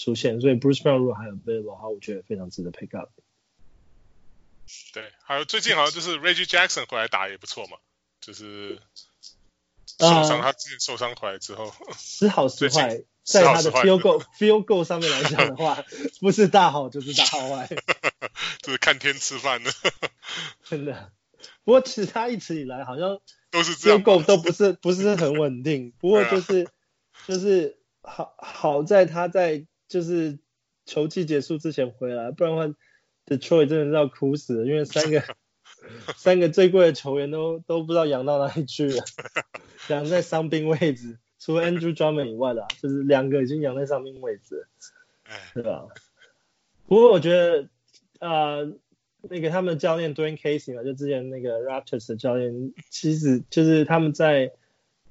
出现，所以 Bruce Brown 如果还有 available 的话，我觉得非常值得 pick up。对，还有最近好像就是 Reggie Jackson 回来打也不错嘛，就是受伤，他之前受伤回来之后，时好时坏，在他的 field goal field goal 上面来讲的话，<laughs> 不是大好就是大坏，<laughs> 就是看天吃饭的，<laughs> 真的。不过其实他一直以来好像都是这样 field goal 都不是不是很稳定。不过就是就是好好在他在就是球季结束之前回来，不然的话 Detroit 真的是要哭死了，因为三个。<laughs> 三个最贵的球员都都不知道养到哪里去了，养在伤兵位置，除了 Andrew Drummond 以外的，就是两个已经养在伤兵位置，对吧？不过我觉得，呃，那个他们的教练 Dwayne Casey 嘛，就之前那个 Raptors 的教练，其实就是他们在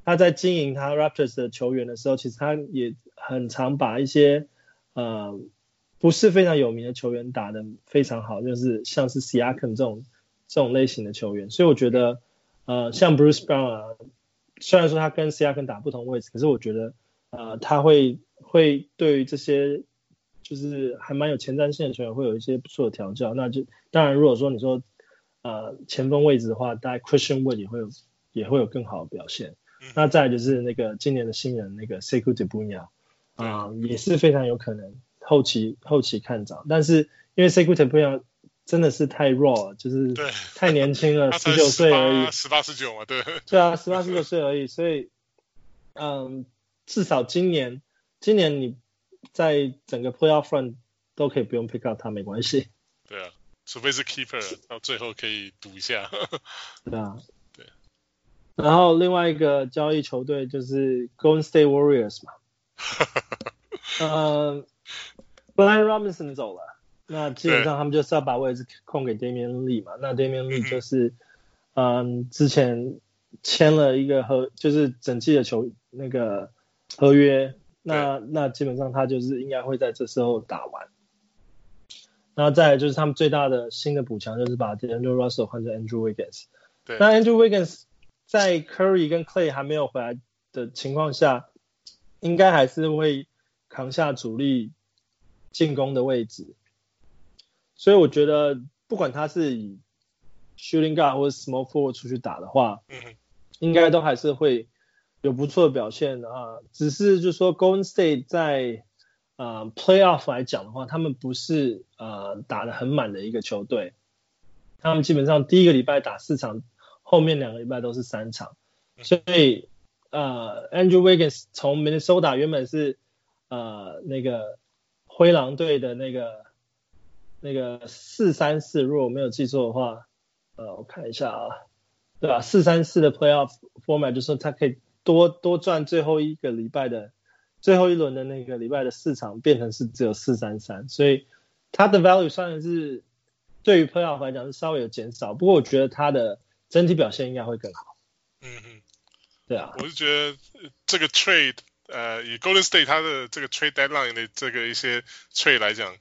他在经营他 Raptors 的球员的时候，其实他也很常把一些呃不是非常有名的球员打的非常好，就是像是 Siakam 这种。这种类型的球员，所以我觉得，呃，像 Bruce Brown 啊，虽然说他跟 Siakam 打不同位置，可是我觉得，呃，他会会对于这些就是还蛮有前瞻性的球员会有一些不错的调教。那就当然，如果说你说，呃，前锋位置的话，大概 Christian Wood 也会有也会有更好的表现。那再来就是那个今年的新人那个 Sekou Doumbouya 啊，也是非常有可能后期后期看涨，但是因为 Sekou Doumbouya 真的是太弱了，就是太年轻了，<laughs> 十九岁而已，十八十九嘛，对，对啊，十八十九岁而已，所以，嗯，至少今年，今年你在整个 playoffron 都可以不用 pick up 他没关系。对啊，除非是 keeper，到最后可以赌一下。<laughs> 对啊，对。然后另外一个交易球队就是 Golden State Warriors 嘛，嗯，<laughs> Brian Robinson 走了。那基本上他们就是要把位置空给 Damian Lee 嘛，那 Damian Lee 就是，嗯，之前签了一个合，就是整季的球那个合约，那那基本上他就是应该会在这时候打完。然后再来就是他们最大的新的补强就是把 D'Angelo Russell 换成 Andrew Wiggins。对。那 Andrew Wiggins 在 Curry 跟 Clay 还没有回来的情况下，应该还是会扛下主力进攻的位置。所以我觉得，不管他是以 shooting guard 或者 small forward 出去打的话，嗯，应该都还是会有不错的表现啊。只是就是说，Golden State 在呃 playoff 来讲的话，他们不是呃打得很满的一个球队。他们基本上第一个礼拜打四场，后面两个礼拜都是三场。所以呃，Andrew Wiggins 从 Minnesota 原本是呃那个灰狼队的那个。那个四三四，如果我没有记错的话，呃，我看一下啊，对吧？四三四的 playoff format 就是说他可以多多赚最后一个礼拜的最后一轮的那个礼拜的四场，变成是只有四三三，所以他的 value 算是对于 playoff 来讲是稍微有减少，不过我觉得他的整体表现应该会更好。嗯哼，对啊，我是觉得这个 trade，呃，以 Golden State 它的这个 trade deadline 的这个一些 trade 来讲，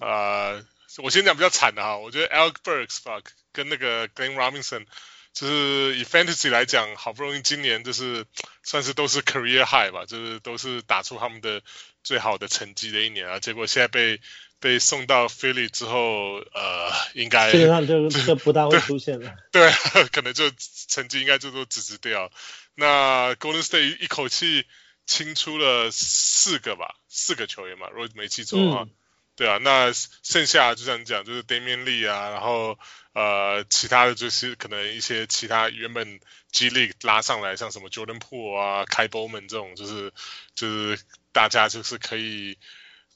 啊、呃。我先讲比较惨的哈，我觉得 Burks 吧，跟那个 Glenn Robinson，就是以 Fantasy 来讲，好不容易今年就是算是都是 Career High 吧，就是都是打出他们的最好的成绩的一年啊，结果现在被被送到 Philly 之后，呃，应该基本上就就不大会出现了，对，对，<laughs> 可能就成绩应该就都直直掉。那 Golden State 一口气清出了四个吧，四个球员嘛，如果没记错的话。嗯对啊，那剩下就像你讲，就是 Damian Lee 啊，然后呃，其他的就是可能一些其他原本 G League 拉上来，像什么 Jordan Poole 啊、Ky Bowman 这种，就是就是大家就是可以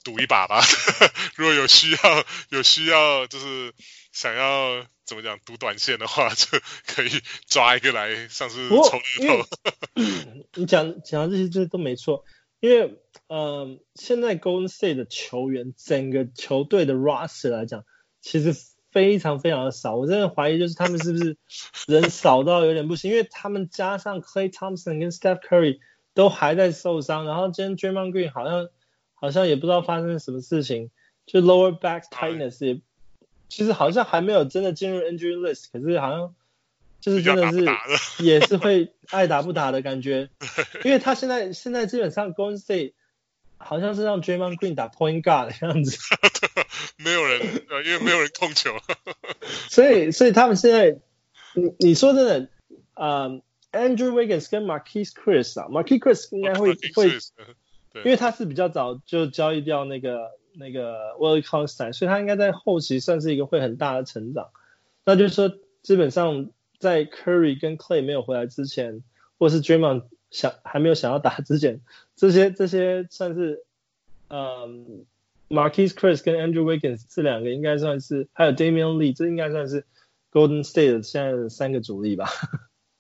赌一把吧。<laughs> 如果有需要，有需要就是想要怎么讲赌短线的话，就可以抓一个来，像是抽乐透。你讲讲的这些这些都没错。因为，呃，现在 Golden State 的球员，整个球队的 roster 来讲，其实非常非常的少。我真的怀疑，就是他们是不是人少到有点不行？因为他们加上 Clay Thompson 跟 Steph Curry 都还在受伤，然后今天 Draymond Green 好像好像也不知道发生什么事情，就 lower back tightness 也，其实好像还没有真的进入 injury list，可是好像。就是真的是 <laughs> 也是会爱打不打的感觉，<laughs> 因为他现在现在基本上 Golden State 好像是让 Draymond Green 打 Point Guard 的样子，<laughs> 没有人，因为没有人控球，所以所以他们现在，你你说真的，呃 Andrew Wiggins 跟 Marquise Chriss 啊，Marquise Chriss 应该会会，因为他是比较早就交易掉那个那个 Will c o n s t a n 所以他应该在后期算是一个会很大的成长。那就是说，基本上在 Curry 跟 Clay 没有回来之前，或是 Draymond 想还没有想要打之前，这些这些算是，嗯、呃、，Marquis Chris 跟 Andrew Wiggins 这两个应该算是，还有 Damian Lee，这应该算是 Golden State 现在的三个主力吧。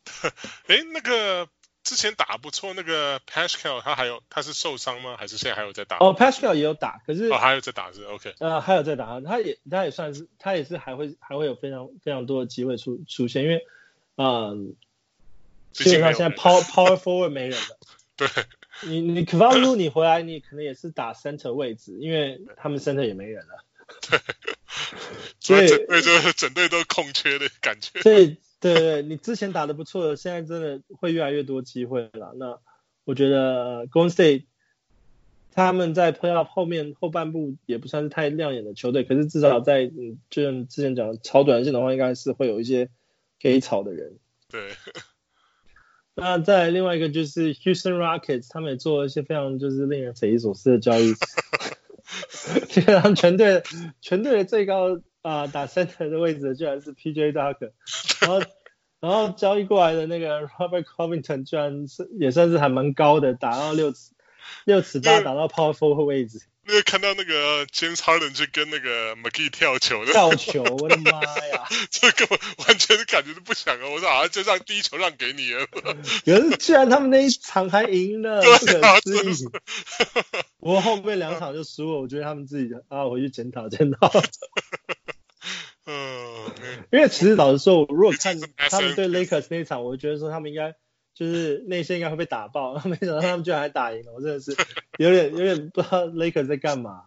<laughs> 哎，那个之前打不错，那个 Pascal 他还有他是受伤吗？还是现在还有在打？哦，Pascal 也有打，可是哦还有在打是 OK，呃还有在打，他也他也算是他也是还会还会有非常非常多的机会出出现，因为嗯，基本上现在 Power Power Forward 没人了。<laughs> 对，你你 Kevon Looney 你回来，你可能也是打 Center 位置，因为他们 Center 也没人了。<laughs> 对，所以整队就整队都空缺的感觉。所以。<laughs> 对对，你之前打的不错的，现在真的会越来越多机会了。那我觉得 Golden State 他们在 Playoff 后面后半部也不算是太亮眼的球队，可是至少在嗯，就像之前讲的炒短线的话，应该是会有一些可以炒的人。对。<laughs> 那再另外一个就是 Houston Rockets，他们也做了一些非常就是令人匪夷所思的交易，<laughs> 基本上全队全队的最高。啊，打 center 的位置居然是 PJ Tucker，然后然后交易过来的那个 Robert Covington 居然是也算是还蛮高的，打到六尺六尺八，打到 Power Forward 的位置。那个看到那个 James Harden 去跟那个 McGee 跳球的跳球，我的妈呀！<laughs> 这根本完全是感觉都不想啊！我说好像就让第一球让给你了。可是居然他们那一场还赢了，<laughs> 不可思议。不过后面两场就输了，我觉得他们自己啊回去检讨检讨。<laughs> 嗯，<laughs> 因为其实老实说，我如果看他们对 <laughs> Lakers 那一场，我觉得说他们应该就是内线应该会被打爆，没想到他们居然还打赢了，我真的是 <laughs> 有点有点不知道 Lakers 在干嘛。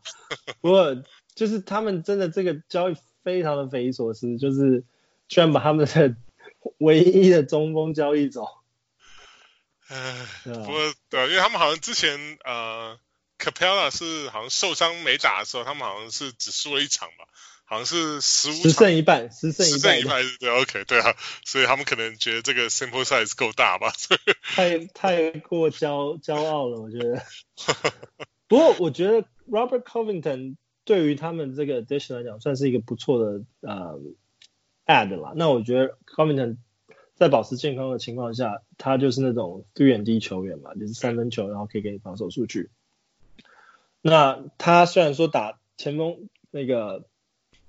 不过就是他们真的这个交易非常的匪夷所思，就是居然把他们的唯一的中锋交易走。唉，不过对，因为他们好像之前呃 Capela 是好像受伤没打的时候，他们好像是只输了一场吧。好像是十五，十胜一半，十胜一半，一半，对，OK，对啊，所以他们可能觉得这个 sample size 够大吧，<laughs> 太太过骄骄傲了，我觉得。<laughs> 不过我觉得 Robert Covington 对于他们这个 addition 来讲，算是一个不错的呃 add 啦。那我觉得 Covington 在保持健康的情况下，他就是那种 three and D 球员嘛，就是三分球，然后可以给你防守数据。那他虽然说打前锋那个。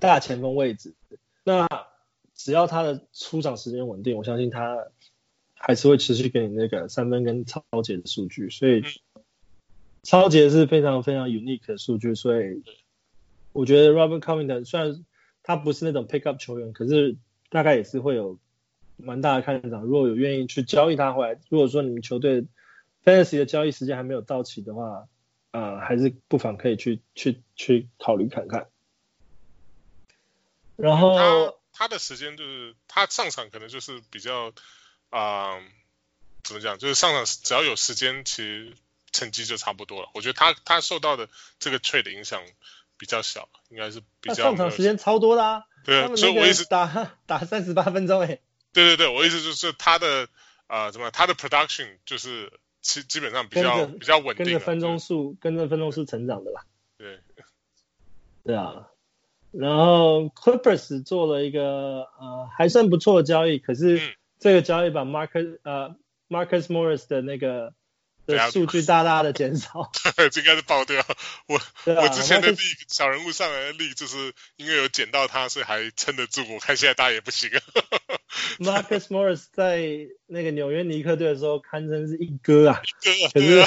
大前锋位置，那只要他的出场时间稳定，我相信他还是会持续给你那个三分跟抄截的数据。所以抄截是非常非常 unique 的数据，所以我觉得 Robert Covington 虽然他不是那种 pick up 球员，可是大概也是会有蛮大的看涨。如果有愿意去交易他回来，如果说你们球队 Fantasy 的交易时间还没有到期的话，啊、呃，还是不妨可以去去去考虑看看。然后他他的时间就是他上场可能就是比较啊、呃，怎么讲？就是上场只要有时间，其实成绩就差不多了。我觉得他他受到的这个 trade 的影响比较小，应该是比较上场时间超多的啊。对啊，所以我一直打打三十八分钟诶。对对对，我意思就是他的啊、呃，怎么？他的 production 就是基基本上比较比较稳定，跟着分钟数跟着分钟数成长的吧。对，对啊。然后 Clippers 做了一个呃还算不错的交易，可是这个交易把 Marcus 呃 Marcus Morris 的那个的数据大大的减少，<laughs> 这应该是爆掉。我、啊、我之前的例小人物上来的例就是因为有捡到他，所以还撑得住。我看现在大家也不行。<laughs> Marcus Morris 在那个纽约尼克队的时候堪称是一哥啊，一哥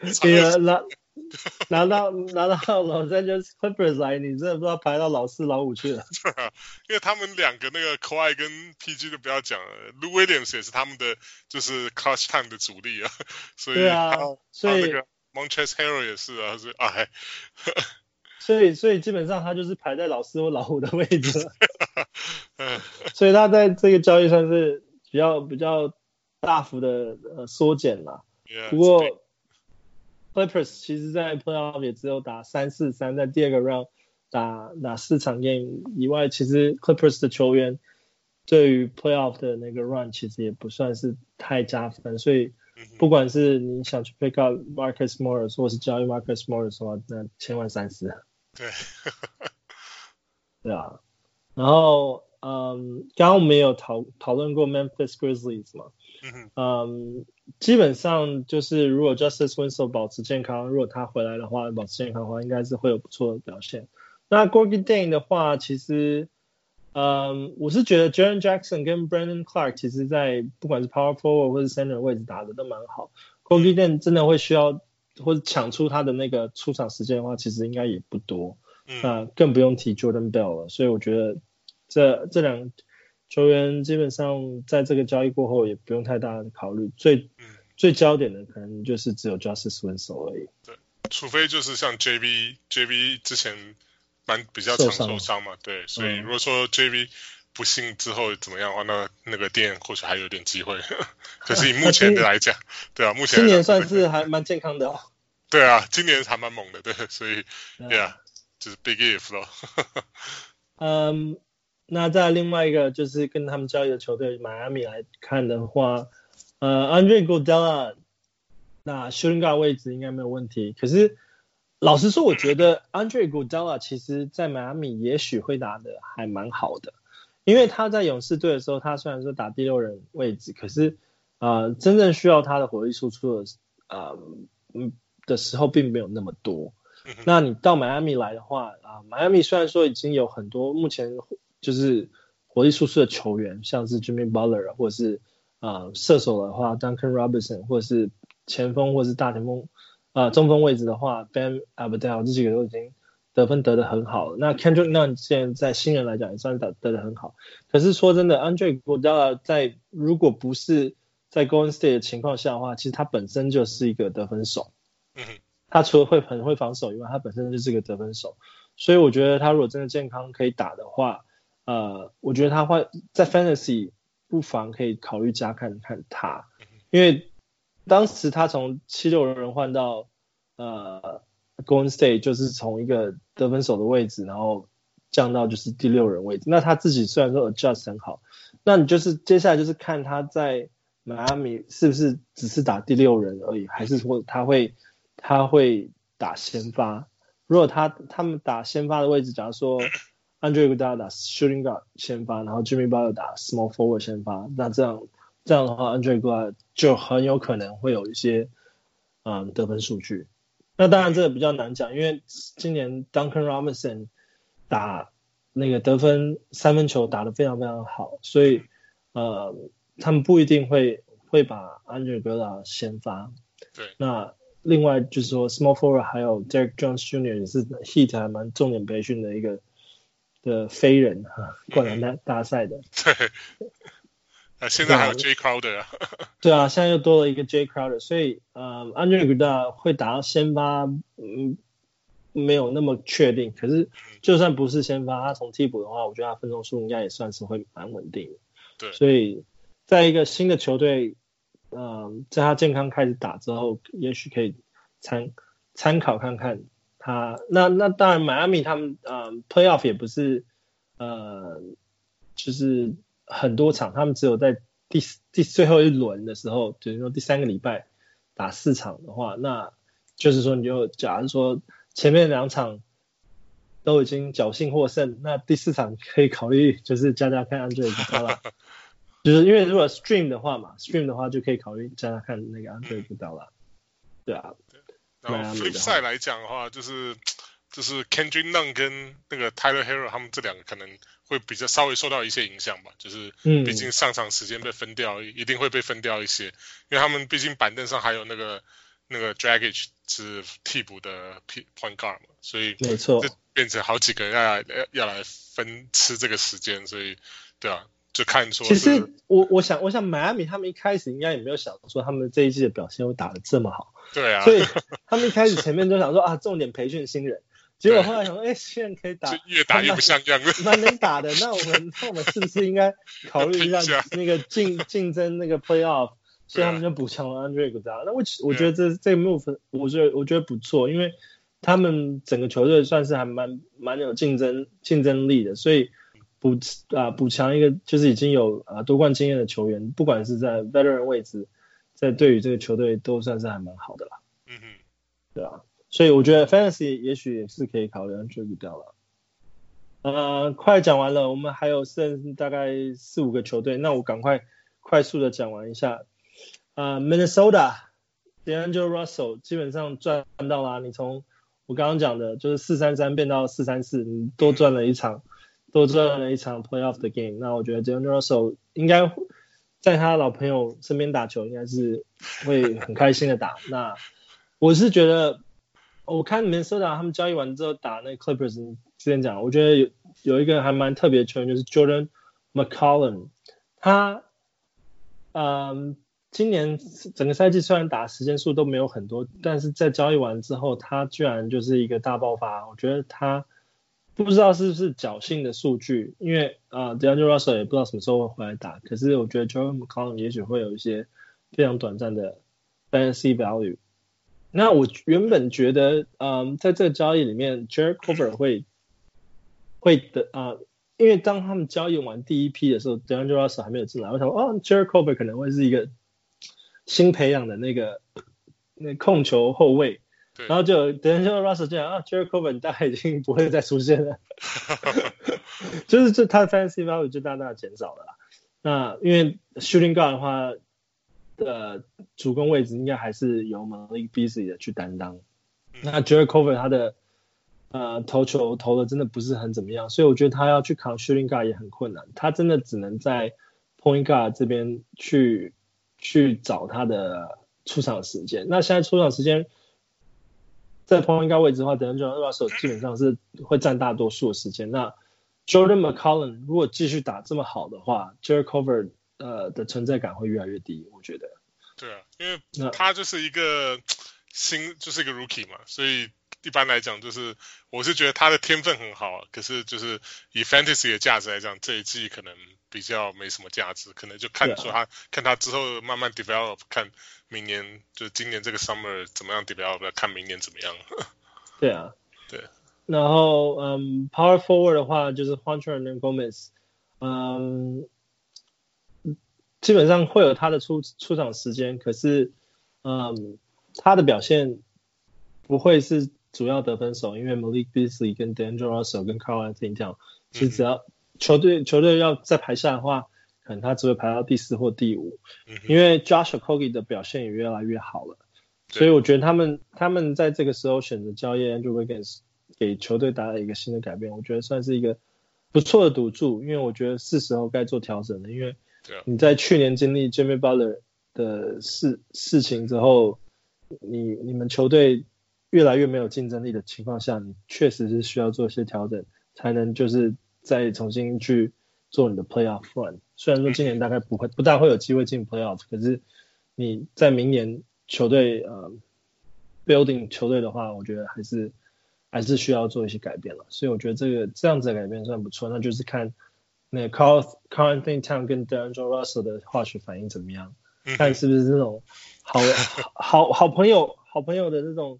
可是给了那。<laughs> <laughs> 拿到拿到老三就是 Clippers 来，你真的不知道排到老四老五去了。对啊，因为他们两个那个 Kawhi 跟 PG 都不要讲了，Lou Williams 也是他们的就是 Clutch Time 的主力啊，<laughs> 所以对啊，所以那个 Montrezl Harrell 也是啊，<laughs> 所以哎，所以所以基本上他就是排在老四或老五的位置，嗯所以他在这个交易算是比较比较大幅的呃缩减了，yeah, 不过。Clippers 其实，在 Playoff 也只有打三四三，在第二个 round 打打四场 game 以外，其实 Clippers 的球员对于 playoff 的那个 run 其实也不算是太加分，所以不管是你想去 pick up Marcus Morris 或是交易 Marcus Morris 的话，那千万三思。对，对啊。然后，嗯，刚刚我们也有讨讨论过 Memphis Grizzlies 嘛，嗯，基本上就是如果 Justice Winslow 保持健康，如果他回来的话，保持健康的话，应该是会有不错的表现。那 Gorgui Dieng 的话，其实，嗯，我是觉得 Jaren Jackson 跟 Brandon Clarke 其实在不管是 Power Forward 或者 Center 位置打的都蛮好。Gorgui Dane 真的会需要或者抢出他的那个出场时间的话，其实应该也不多。那更不用提 Jordan Bell 了。所以我觉得这这两球员基本上在这个交易过后也不用太大的考虑。最最焦点的可能就是只有 Justice Winslow 而已。对，除非就是像 JB JB 之前。蛮比较常受伤嘛，对，所以如果说 JB 不幸之后怎么样的话，那那个店或许还有点机会。可是以目前的来讲，对啊，目前今年算是还蛮健康的哦。对啊，今年还蛮猛的，对，所以对啊，就是 big if 咯。<laughs> 嗯，那在另外一个就是跟他们交易的球队迈阿密来看的话，呃，Andre Iguodala 那 shooting guard 位置应该没有问题，可是。老实说，我觉得 Andre Iguodala 其实在迈阿密也许会打的还蛮好的，因为他在勇士队的时候，他虽然说打第六人位置，可是啊、呃，真正需要他的火力输出的啊嗯的时候并没有那么多。那你到迈阿密来的话啊，迈阿密虽然说已经有很多目前就是火力输出的球员，像是 Jimmy Butler 或者是啊射手的话，Duncan Robinson 或者是前锋或者是大前锋。啊、呃，中锋位置的话，Bam Adebayo 这几个都已经得分得的很好了。那 Kendrick Nunn 现在在新人来讲也算是打得的很好。可是说真的，Andre Iguodala 在如果不是在 Golden State 的情况下的话，其实他本身就是一个得分手。嗯哼。他除了会很会防守以外，他本身就是一个得分手。所以我觉得他如果真的健康可以打的话，呃，我觉得他会在 Fantasy 不妨可以考虑加看看他，因为。当时他从七六人换到呃 Golden State，就是从一个得分手的位置，然后降到就是第六人位置。那他自己虽然说 adjust 很好，那你就是接下来就是看他在迈阿密是不是只是打第六人而已，还是说他会他会打先发？如果他他们打先发的位置，假如说 Andre Iguodala 打 Shooting Guard 先发，然后 Jimmy Butler 打 Small Forward 先发，那这样。这样的话，Andre Iguodala 就很有可能会有一些嗯得分数据。那当然这个比较难讲，因为今年 Duncan Robinson 打那个得分三分球打得非常非常好，所以呃他们不一定会会把 Andre Iguodala 先发。对。那另外就是说 Small Forward 还有 Derrick Jones Jr. 也是 Heat 还蛮重点培训的一个的飞人哈，灌篮大大赛的。对。啊，<laughs> 现在还有 Jay Crowder 啊，<laughs> 对啊，现在又多了一个 Jay Crowder，所以呃，Andre Iguodala 会打到先发，嗯，没有那么确定。可是就算不是先发，他从替补的话，我觉得他分钟数应该也算是会蛮稳定的。对，所以在一个新的球队，嗯、呃，在他健康开始打之后，也许可以参参考看看他。那那当然，迈阿密他们呃，Playoff 也不是呃，就是。很多场，他们只有在第第最后一轮的时候，就是说第三个礼拜打四场的话，那就是说你就假如说前面两场都已经侥幸获胜，那第四场可以考虑就是加加看 Andre Iguodala，<laughs> 就是因为如果 stream 的话嘛，stream 的话就可以考虑加加看那个 Andre Iguodala，对啊。然后 flip side 来讲的话，就是 <tsk> 就是 Kendrick Nunn 跟那个 Tyler Herro 他们这两个可能。会比较稍微受到一些影响吧，就是毕竟上场时间被分掉，嗯，一定会被分掉一些，因为他们毕竟板凳上还有那个那个 Dragic 是替补的 point guard 嘛，所以没错，就变成好几个要来要要来分吃这个时间，所以对啊，就看说。其实我我想我想迈阿密他们一开始应该也没有想说他们这一季的表现会打得这么好，对啊，所以他们一开始前面就想说 <laughs> 啊，重点培训新人。结果后来想说，哎，新人可以打，越打越不像样，蛮能打的。那我们，那我们是不是应该考虑一下 <laughs> 那个竞竞争那个 playoff？所以他们就补强了 Andre Iguodala。那我我觉得这这个 move，我觉得我觉得不错，因为他们整个球队算是还蛮蛮有竞争竞争力的。所以补啊补强一个就是已经有啊夺冠经验的球员，不管是在 veteran 位置，在对于这个球队都算是还蛮好的啦。嗯哼，对啊，所以我觉得 fantasy 也许也是可以考虑 Andre Iguodala 了。呃，快讲完了，我们还有剩大概四五个球队，那我赶快快速的讲完一下。啊、呃、，Minnesota D'Angelo Russell 基本上赚到了，你从我刚刚讲的就是四三三变到四三四，你多赚了一场。都赚了一场 playoff 的 game，那我觉得 Jordan Russell 应该在他老朋友身边打球，应该是会很开心的打。<laughs> 那我是觉得，我看 Minnesota 他们交易完之后打那 Clippers，之前讲，我觉得有有一个还蛮特别的球员，就是 Jordan McCollum，他，嗯，今年整个赛季虽然打时间数都没有很多，但是在交易完之后，他居然就是一个大爆发。我觉得他。不知道是不是侥幸的数据，因为啊，D'Angelo Russell 也不知道什么时候会回来打。可是我觉得 Jordan McCollum 也许会有一些非常短暂的 fantasy value。那我原本觉得，嗯，在这个交易里面，Jarrett Culver 会会的啊，因为当他们交易完第一批的时候，D'Angelo Russell 还没有进来，我想哦，Jarrett Culver 可能会是一个新培养的那个那控球后卫。然后就等一下，Russell 这样啊，Jarrett Culver 大概已经不会再出现了，<laughs> 就是这他的 fantasy value 就大大减少了啦。那因为 shooting guard 的话，呃，主攻位置应该还是由 Malik Beasley 的去担当。那 Jarrett Culver 他的呃投球投的真的不是很怎么样，所以我觉得他要去扛 shooting guard 也很困难。他真的只能在 point guard 这边去去找他的出场时间。那现在出场时间。在 point guard 位置的话，D'Angelo Russell 基本上是会占大多数的时间。那 Jordan McCollum 如果继续打这么好的话，Jarrett Culver 呃的存在感会越来越低，我觉得。对啊，因为他就是一个新，就是一个 rookie 嘛，所以一般来讲就是，我是觉得他的天分很好，可是就是以 fantasy 的价值来讲，这一季可能比较没什么价值，可能就看说他、啊、看他之后慢慢 develop 看。明年就今年这个 summer 怎么样 develop？看明年怎么样。<laughs> 对啊，对。然后嗯，power forward 的话就是 Juan Hernangomez，嗯，基本上会有他的出出场时间，可是嗯，他的表现不会是主要得分手，因为 Malik Beasley 跟 D'Angelo Russell 跟 Carl Anthony Towns，其实只要球队、嗯、球队要再排下的话。可能他只会排到第四或第五，因为 Josh Okogie 的表现也越来越好了，所以我觉得他们他们在这个时候选择交易 Andrew Wiggins 给球队带来一个新的改变，我觉得算是一个不错的赌注，因为我觉得是时候该做调整了，因为你在去年经历 Jimmy Butler 的事事情之后，你你们球队越来越没有竞争力的情况下，你确实是需要做一些调整，才能就是再重新去做你的 Playoff Run。虽然说今年大概不会不大会有机会进 playoff，可是你在明年球队呃 building 球队的话，我觉得还是还是需要做一些改变了。所以我觉得这个这样子的改变算不错，那就是看那个 Karl Karl-Anthony Towns 跟 D'Angelo Russell 的化学反应怎么样，看是不是这种好好好朋友好朋友的那种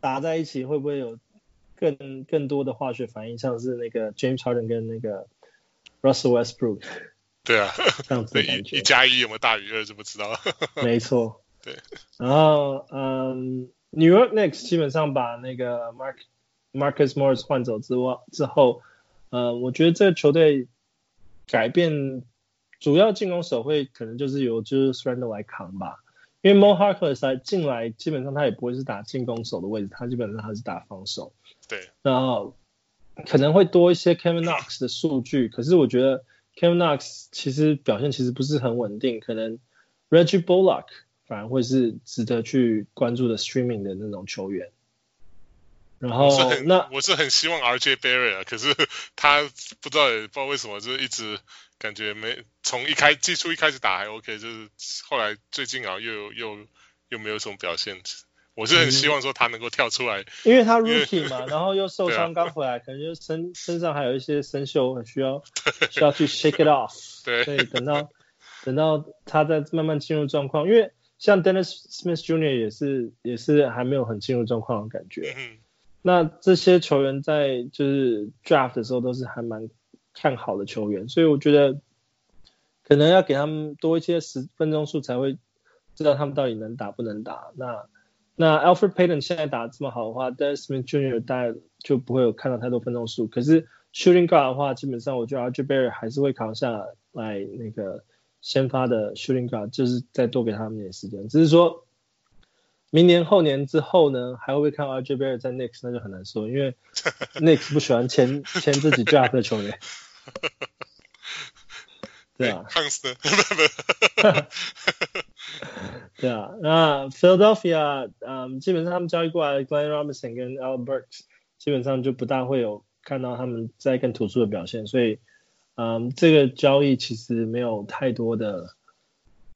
打在一起，会不会有更更多的化学反应，像是那个 James Harden 跟那个 Russell Westbrook。<laughs> 对啊，这样子一一加一有没有大于二就不知道 <laughs> 了。没错，对。然后，嗯，New York Knicks 基本上把那个 Mark Marcus Morris 换走之外之后，呃，我觉得这个球队改变主要进攻手会可能就是由就是 Randle 来扛吧，因为 Mo Harkless 来进来基本上他也不会是打进攻手的位置，他基本上他是打防守。对。然后可能会多一些 Kevin Knox 的数据，可是我觉得。Kevin Knox 其实表现其实不是很稳定，可能 Reggie Bullock 反而会是值得去关注的 streaming 的那种球员。然后那我是很希望 RJ Barrett 啊，可是他不知道也不知道为什么，就是一直感觉没从一开技术一开始打还 OK，就是后来最近啊又又又没有什么表现。我是很希望说他能够跳出来，因为他 rookie 嘛，<laughs> 然后又受伤刚回来，可能就身身上还有一些生锈，很需要需要去 shake it off。对，所以等到等到他再慢慢进入状况，因为像 Dennis Smith Jr. 也是也是还没有很进入状况的感觉。嗯。那这些球员在就是 draft 的时候都是还蛮看好的球员，所以我觉得可能要给他们多一些十分钟数，才会知道他们到底能打不能打。那那 Alfred Payton 现在打这么好的话 d e n i s Smith Jr. 大概就不会有看到太多分钟数。可是 Shooting Guard 的话，基本上我觉得 RJ Barrett 还是会扛下来那个先发的 Shooting Guard，就是再多给他们点时间。只是说。明年后年之后呢，还会不会看 RJ Barrett 在 Knicks 那就很难说，因为 Knicks 不喜欢签签自己 draft 的球员。<laughs> 对啊。<laughs> 对啊，那 Philadelphia，嗯，基本上他们交易过来的 Glenn Robinson 跟 Burks，基本上就不大会有看到他们在更突出的表现，所以，嗯，这个交易其实没有太多的。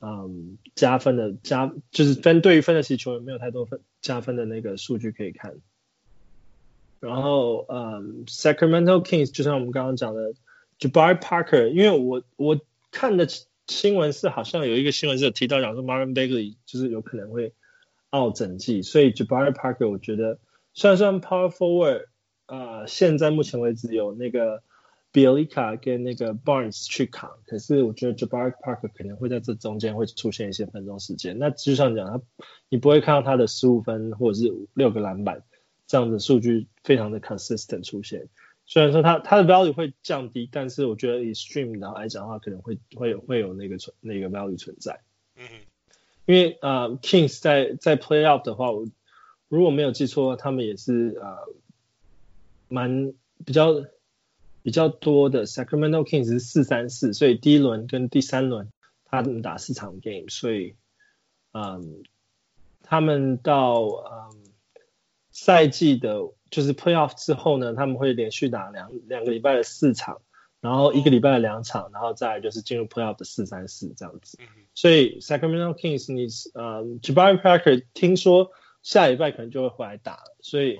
嗯，加分的加就是分对于分的球员没有太多分加分的那个数据可以看。然后，嗯，Sacramento Kings 就像我们刚刚讲的，Jabari Parker，因为我我看的新闻是好像有一个新闻是有提到讲说 Marvin Bagley 就是有可能会 out 整季，所以 Jabari Parker 我觉得虽然算 Power Forward，呃，现在目前为止有那个。Bjelica 跟那个 Barnes 去扛，可是我觉得 Jabari Parker 可能会在这中间会出现一些分钟时间。那就像讲，他你不会看到他的十五分或者是六个篮板这样的数据非常的 consistent 出现。虽然说它它的 value 会降低，但是我觉得以 stream 然后来讲的话，可能会会有会有那个存那个 value 存在。嗯，因为啊、uh, Kings 在在 playoff 的话，我如果没有记错，他们也是啊蛮、uh, 比较。比较多的 Sacramento Kings 是四三四，所以第一轮跟第三轮他们打四场 game，所以嗯，他们到嗯赛季的，就是 playoff 之后呢，他们会连续打两两个礼拜的四场，然后一个礼拜的两场，然后再就是进入 playoff 的四三四这样子。所以 Sacramento Kings 你呃 Jabari Parker 听说下礼拜可能就会回来打，所以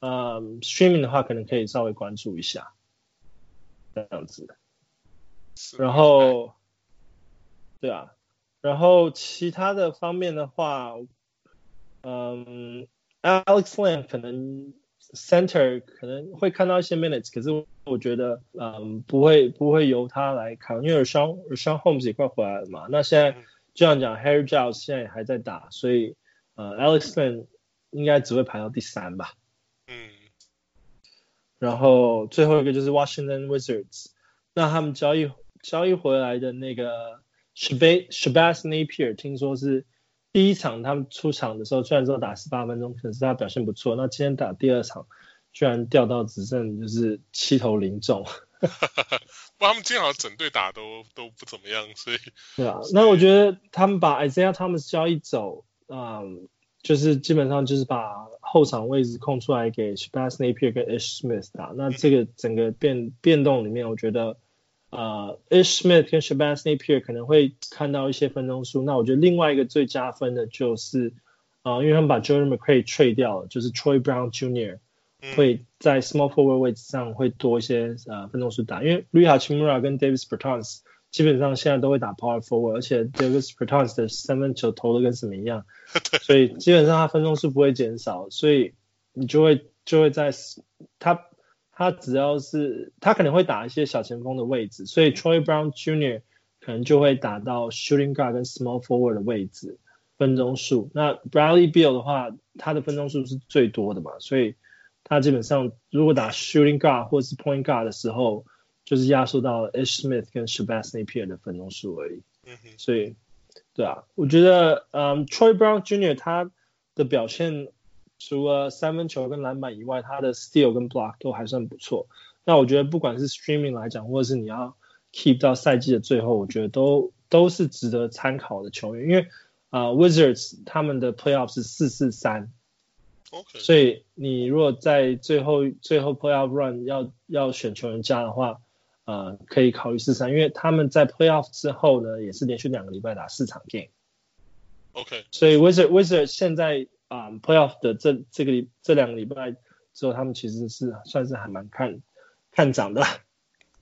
嗯 streaming 的话可能可以稍微关注一下。这样子，然后，对啊，然后其他的方面的话，嗯，Alex Len 可能 Center 可能会看到一些 minutes，可是我觉得嗯不会不会由他来扛，因为双双 Homes 也快回来了嘛。那现在这样讲，Harry Giles 现在也还在打，所以呃，Alexand 应该只会排到第三吧。嗯，然后最后一个就是 Washington Wizards，那他们交易交易回来的那个 Shab Shabas Napier，听说是。第一场他们出场的时候，虽然说打十八分钟，可是他表现不错。那今天打第二场，居然掉到只剩就是七投零中。<laughs> 不他们今天好像整队打都都不怎么样，所以对啊。那我觉得他们把 Isaiah Thomas 交易走，嗯。就是基本上就是把后场位置空出来给 Shabazz Napier 跟 Ish Smith 打，那这个整个变变动里面，我觉得呃 Ish Smith 跟 Shabazz Napier 可能会看到一些分钟数。那我觉得另外一个最加分的就是啊、呃，因为他们把 Jordan McRae trade 掉了，就是 Troy Brown Jr. 会在 Small Forward 位置上会多一些呃分钟数打，因为 Rui Hachimura 跟 Davis Bertans 基本上现在都会打 Power Forward，而且 Davis Bertans 的三分球投的跟什么一样，所以基本上他分钟数不会减少，所以你就会就会在他他只要是他可能会打一些小前锋的位置，所以 Troy Brown Jr. 可能就会打到 Shooting Guard 跟 Small Forward 的位置分钟数。那 Bradley Beal 的话，他的分钟数是最多的嘛，所以他基本上如果打 Shooting Guard 或是 Point Guard 的时候。就是压缩到 Ish Smith 跟 Shabazz Napier 的分钟数而已，嗯哼，所以，对啊，我觉得，嗯，Troy Brown Jr. 他的表现除了三分球跟篮板以外，他的 Steal 跟 Block 都还算不错。那我觉得不管是 Streaming 来讲，或者是你要 Keep 到赛季的最后，我觉得都都是值得参考的球员，因为啊、呃、Wizards 他们的 Playoff 是四四三，OK，所以你如果在最后最后 Playoff Run 要要选球员加的话。呃，可以考虑四三，因为他们在 playoff 之后呢，也是连续两个礼拜打四场 game。OK，所以 Wizard Wizard 现在啊、playoff 的这这个这两个礼拜之后，他们其实是算是还蛮看看涨的。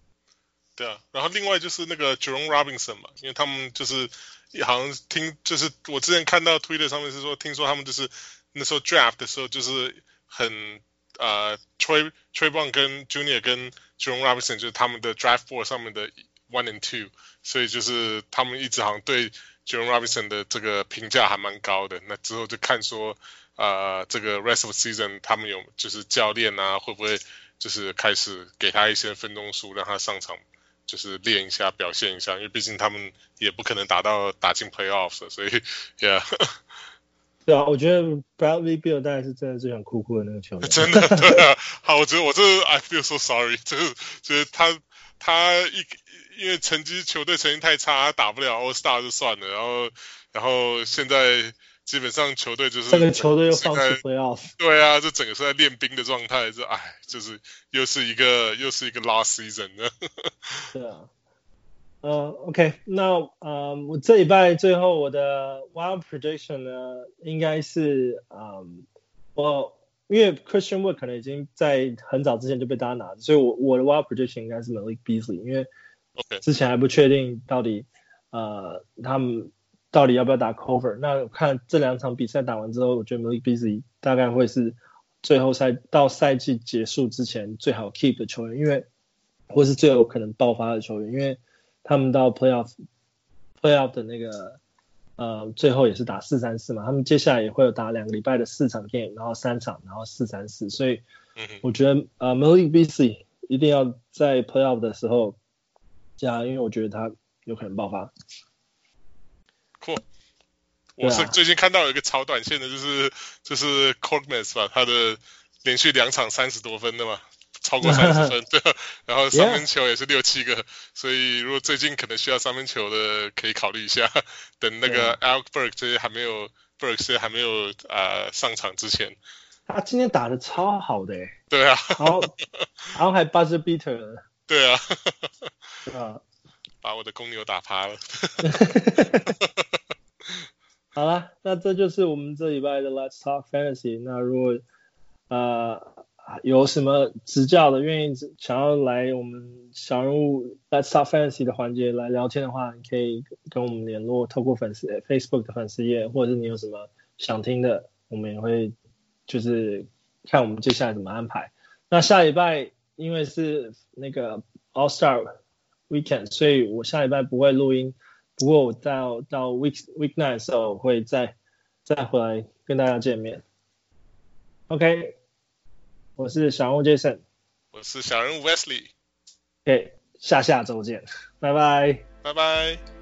<laughs> 对啊，然后另外就是那个 Jerome Robinson 嘛，因为他们就是好像听就是我之前看到 Twitter 上面是说，听说他们就是那时候 draft 的时候就是很。呃 Trey Trey Brown 跟 Junior 跟 Jerome Robinson 就是他们的 Draft Board 上面的 One and Two，所以就是他们一直好像对 Jerome Robinson 的这个评价还蛮高的。那之后就看说，呃，这个 Rest of Season 他们有就是教练啊会不会就是开始给他一些分钟数，让他上场就是练一下表现一下，因为毕竟他们也不可能打到打进 Playoffs，所以 Yeah。<laughs> 对啊，我觉得 Bradley Beal 大概是真的最想哭哭的那个球员。真的，对啊。好，我觉得我这个 I feel so sorry，就是就是他他一因为成绩球队成绩太差，打不了 All Star 就算了，然后然后现在基本上球队就是这个球队又放弃 Playoff。对啊，这整个是在练兵的状态，这哎，就是又是一个又是一个 Last Season 的。<laughs> 对啊。呃、uh,，OK，那呃，um, 我这礼拜最后我的 Wild Prediction 呢，应该是嗯，um, 我因为 Christian Wood 可能已经在很早之前就被大家拿，所以我我的 Wild Prediction 应该是 Malik Beasley，因为之前还不确定到底呃他们到底要不要打 Cover，那我看这两场比赛打完之后，我觉得 Malik Beasley 大概会是最后赛到赛季结束之前最好 keep 的球员，因为或是最有可能爆发的球员，因为。他们到 playoff playoff 的那个呃最后也是打四三四嘛，他们接下来也会有打两个礼拜的四场 game，然后三场，然后四三四，所以我觉得呃 Malik Beasley 一定要在 playoff 的时候加，因为我觉得他有可能爆发。Cool，我是最近看到有一个超短线的，就是就是 Korkmaz 吧，他的连续两场三十多分的嘛。超过三十分，<laughs> 对，然后三分球也是六七个，所以如果最近可能需要三分球的，可以考虑一下。等那个 Burks 这些还没有，Burks 这些还没有啊、呃、上场之前，他今天打的超好的，对啊，然后 <laughs> 然后还 buzzer beater，对啊，对啊，把我的公牛打趴了。<laughs> 好了，那这就是我们这礼拜的 Let's Talk Fantasy。那如果呃。有什么指教的，愿意想要来我们小人物 Let's Talk Fantasy 的环节来聊天的话，你可以跟我们联络，透过粉丝 Facebook 的粉丝页，或者是你有什么想听的，我们也会就是看我们接下来怎么安排。那下礼拜因为是那个 All Star Weekend，所以我下礼拜不会录音，不过我到到 Week Week Nine 的时候我会再再回来跟大家见面。OK。我是小人物 Jason，我是小人物 Wesley，OK，，下下周见，拜拜，拜拜。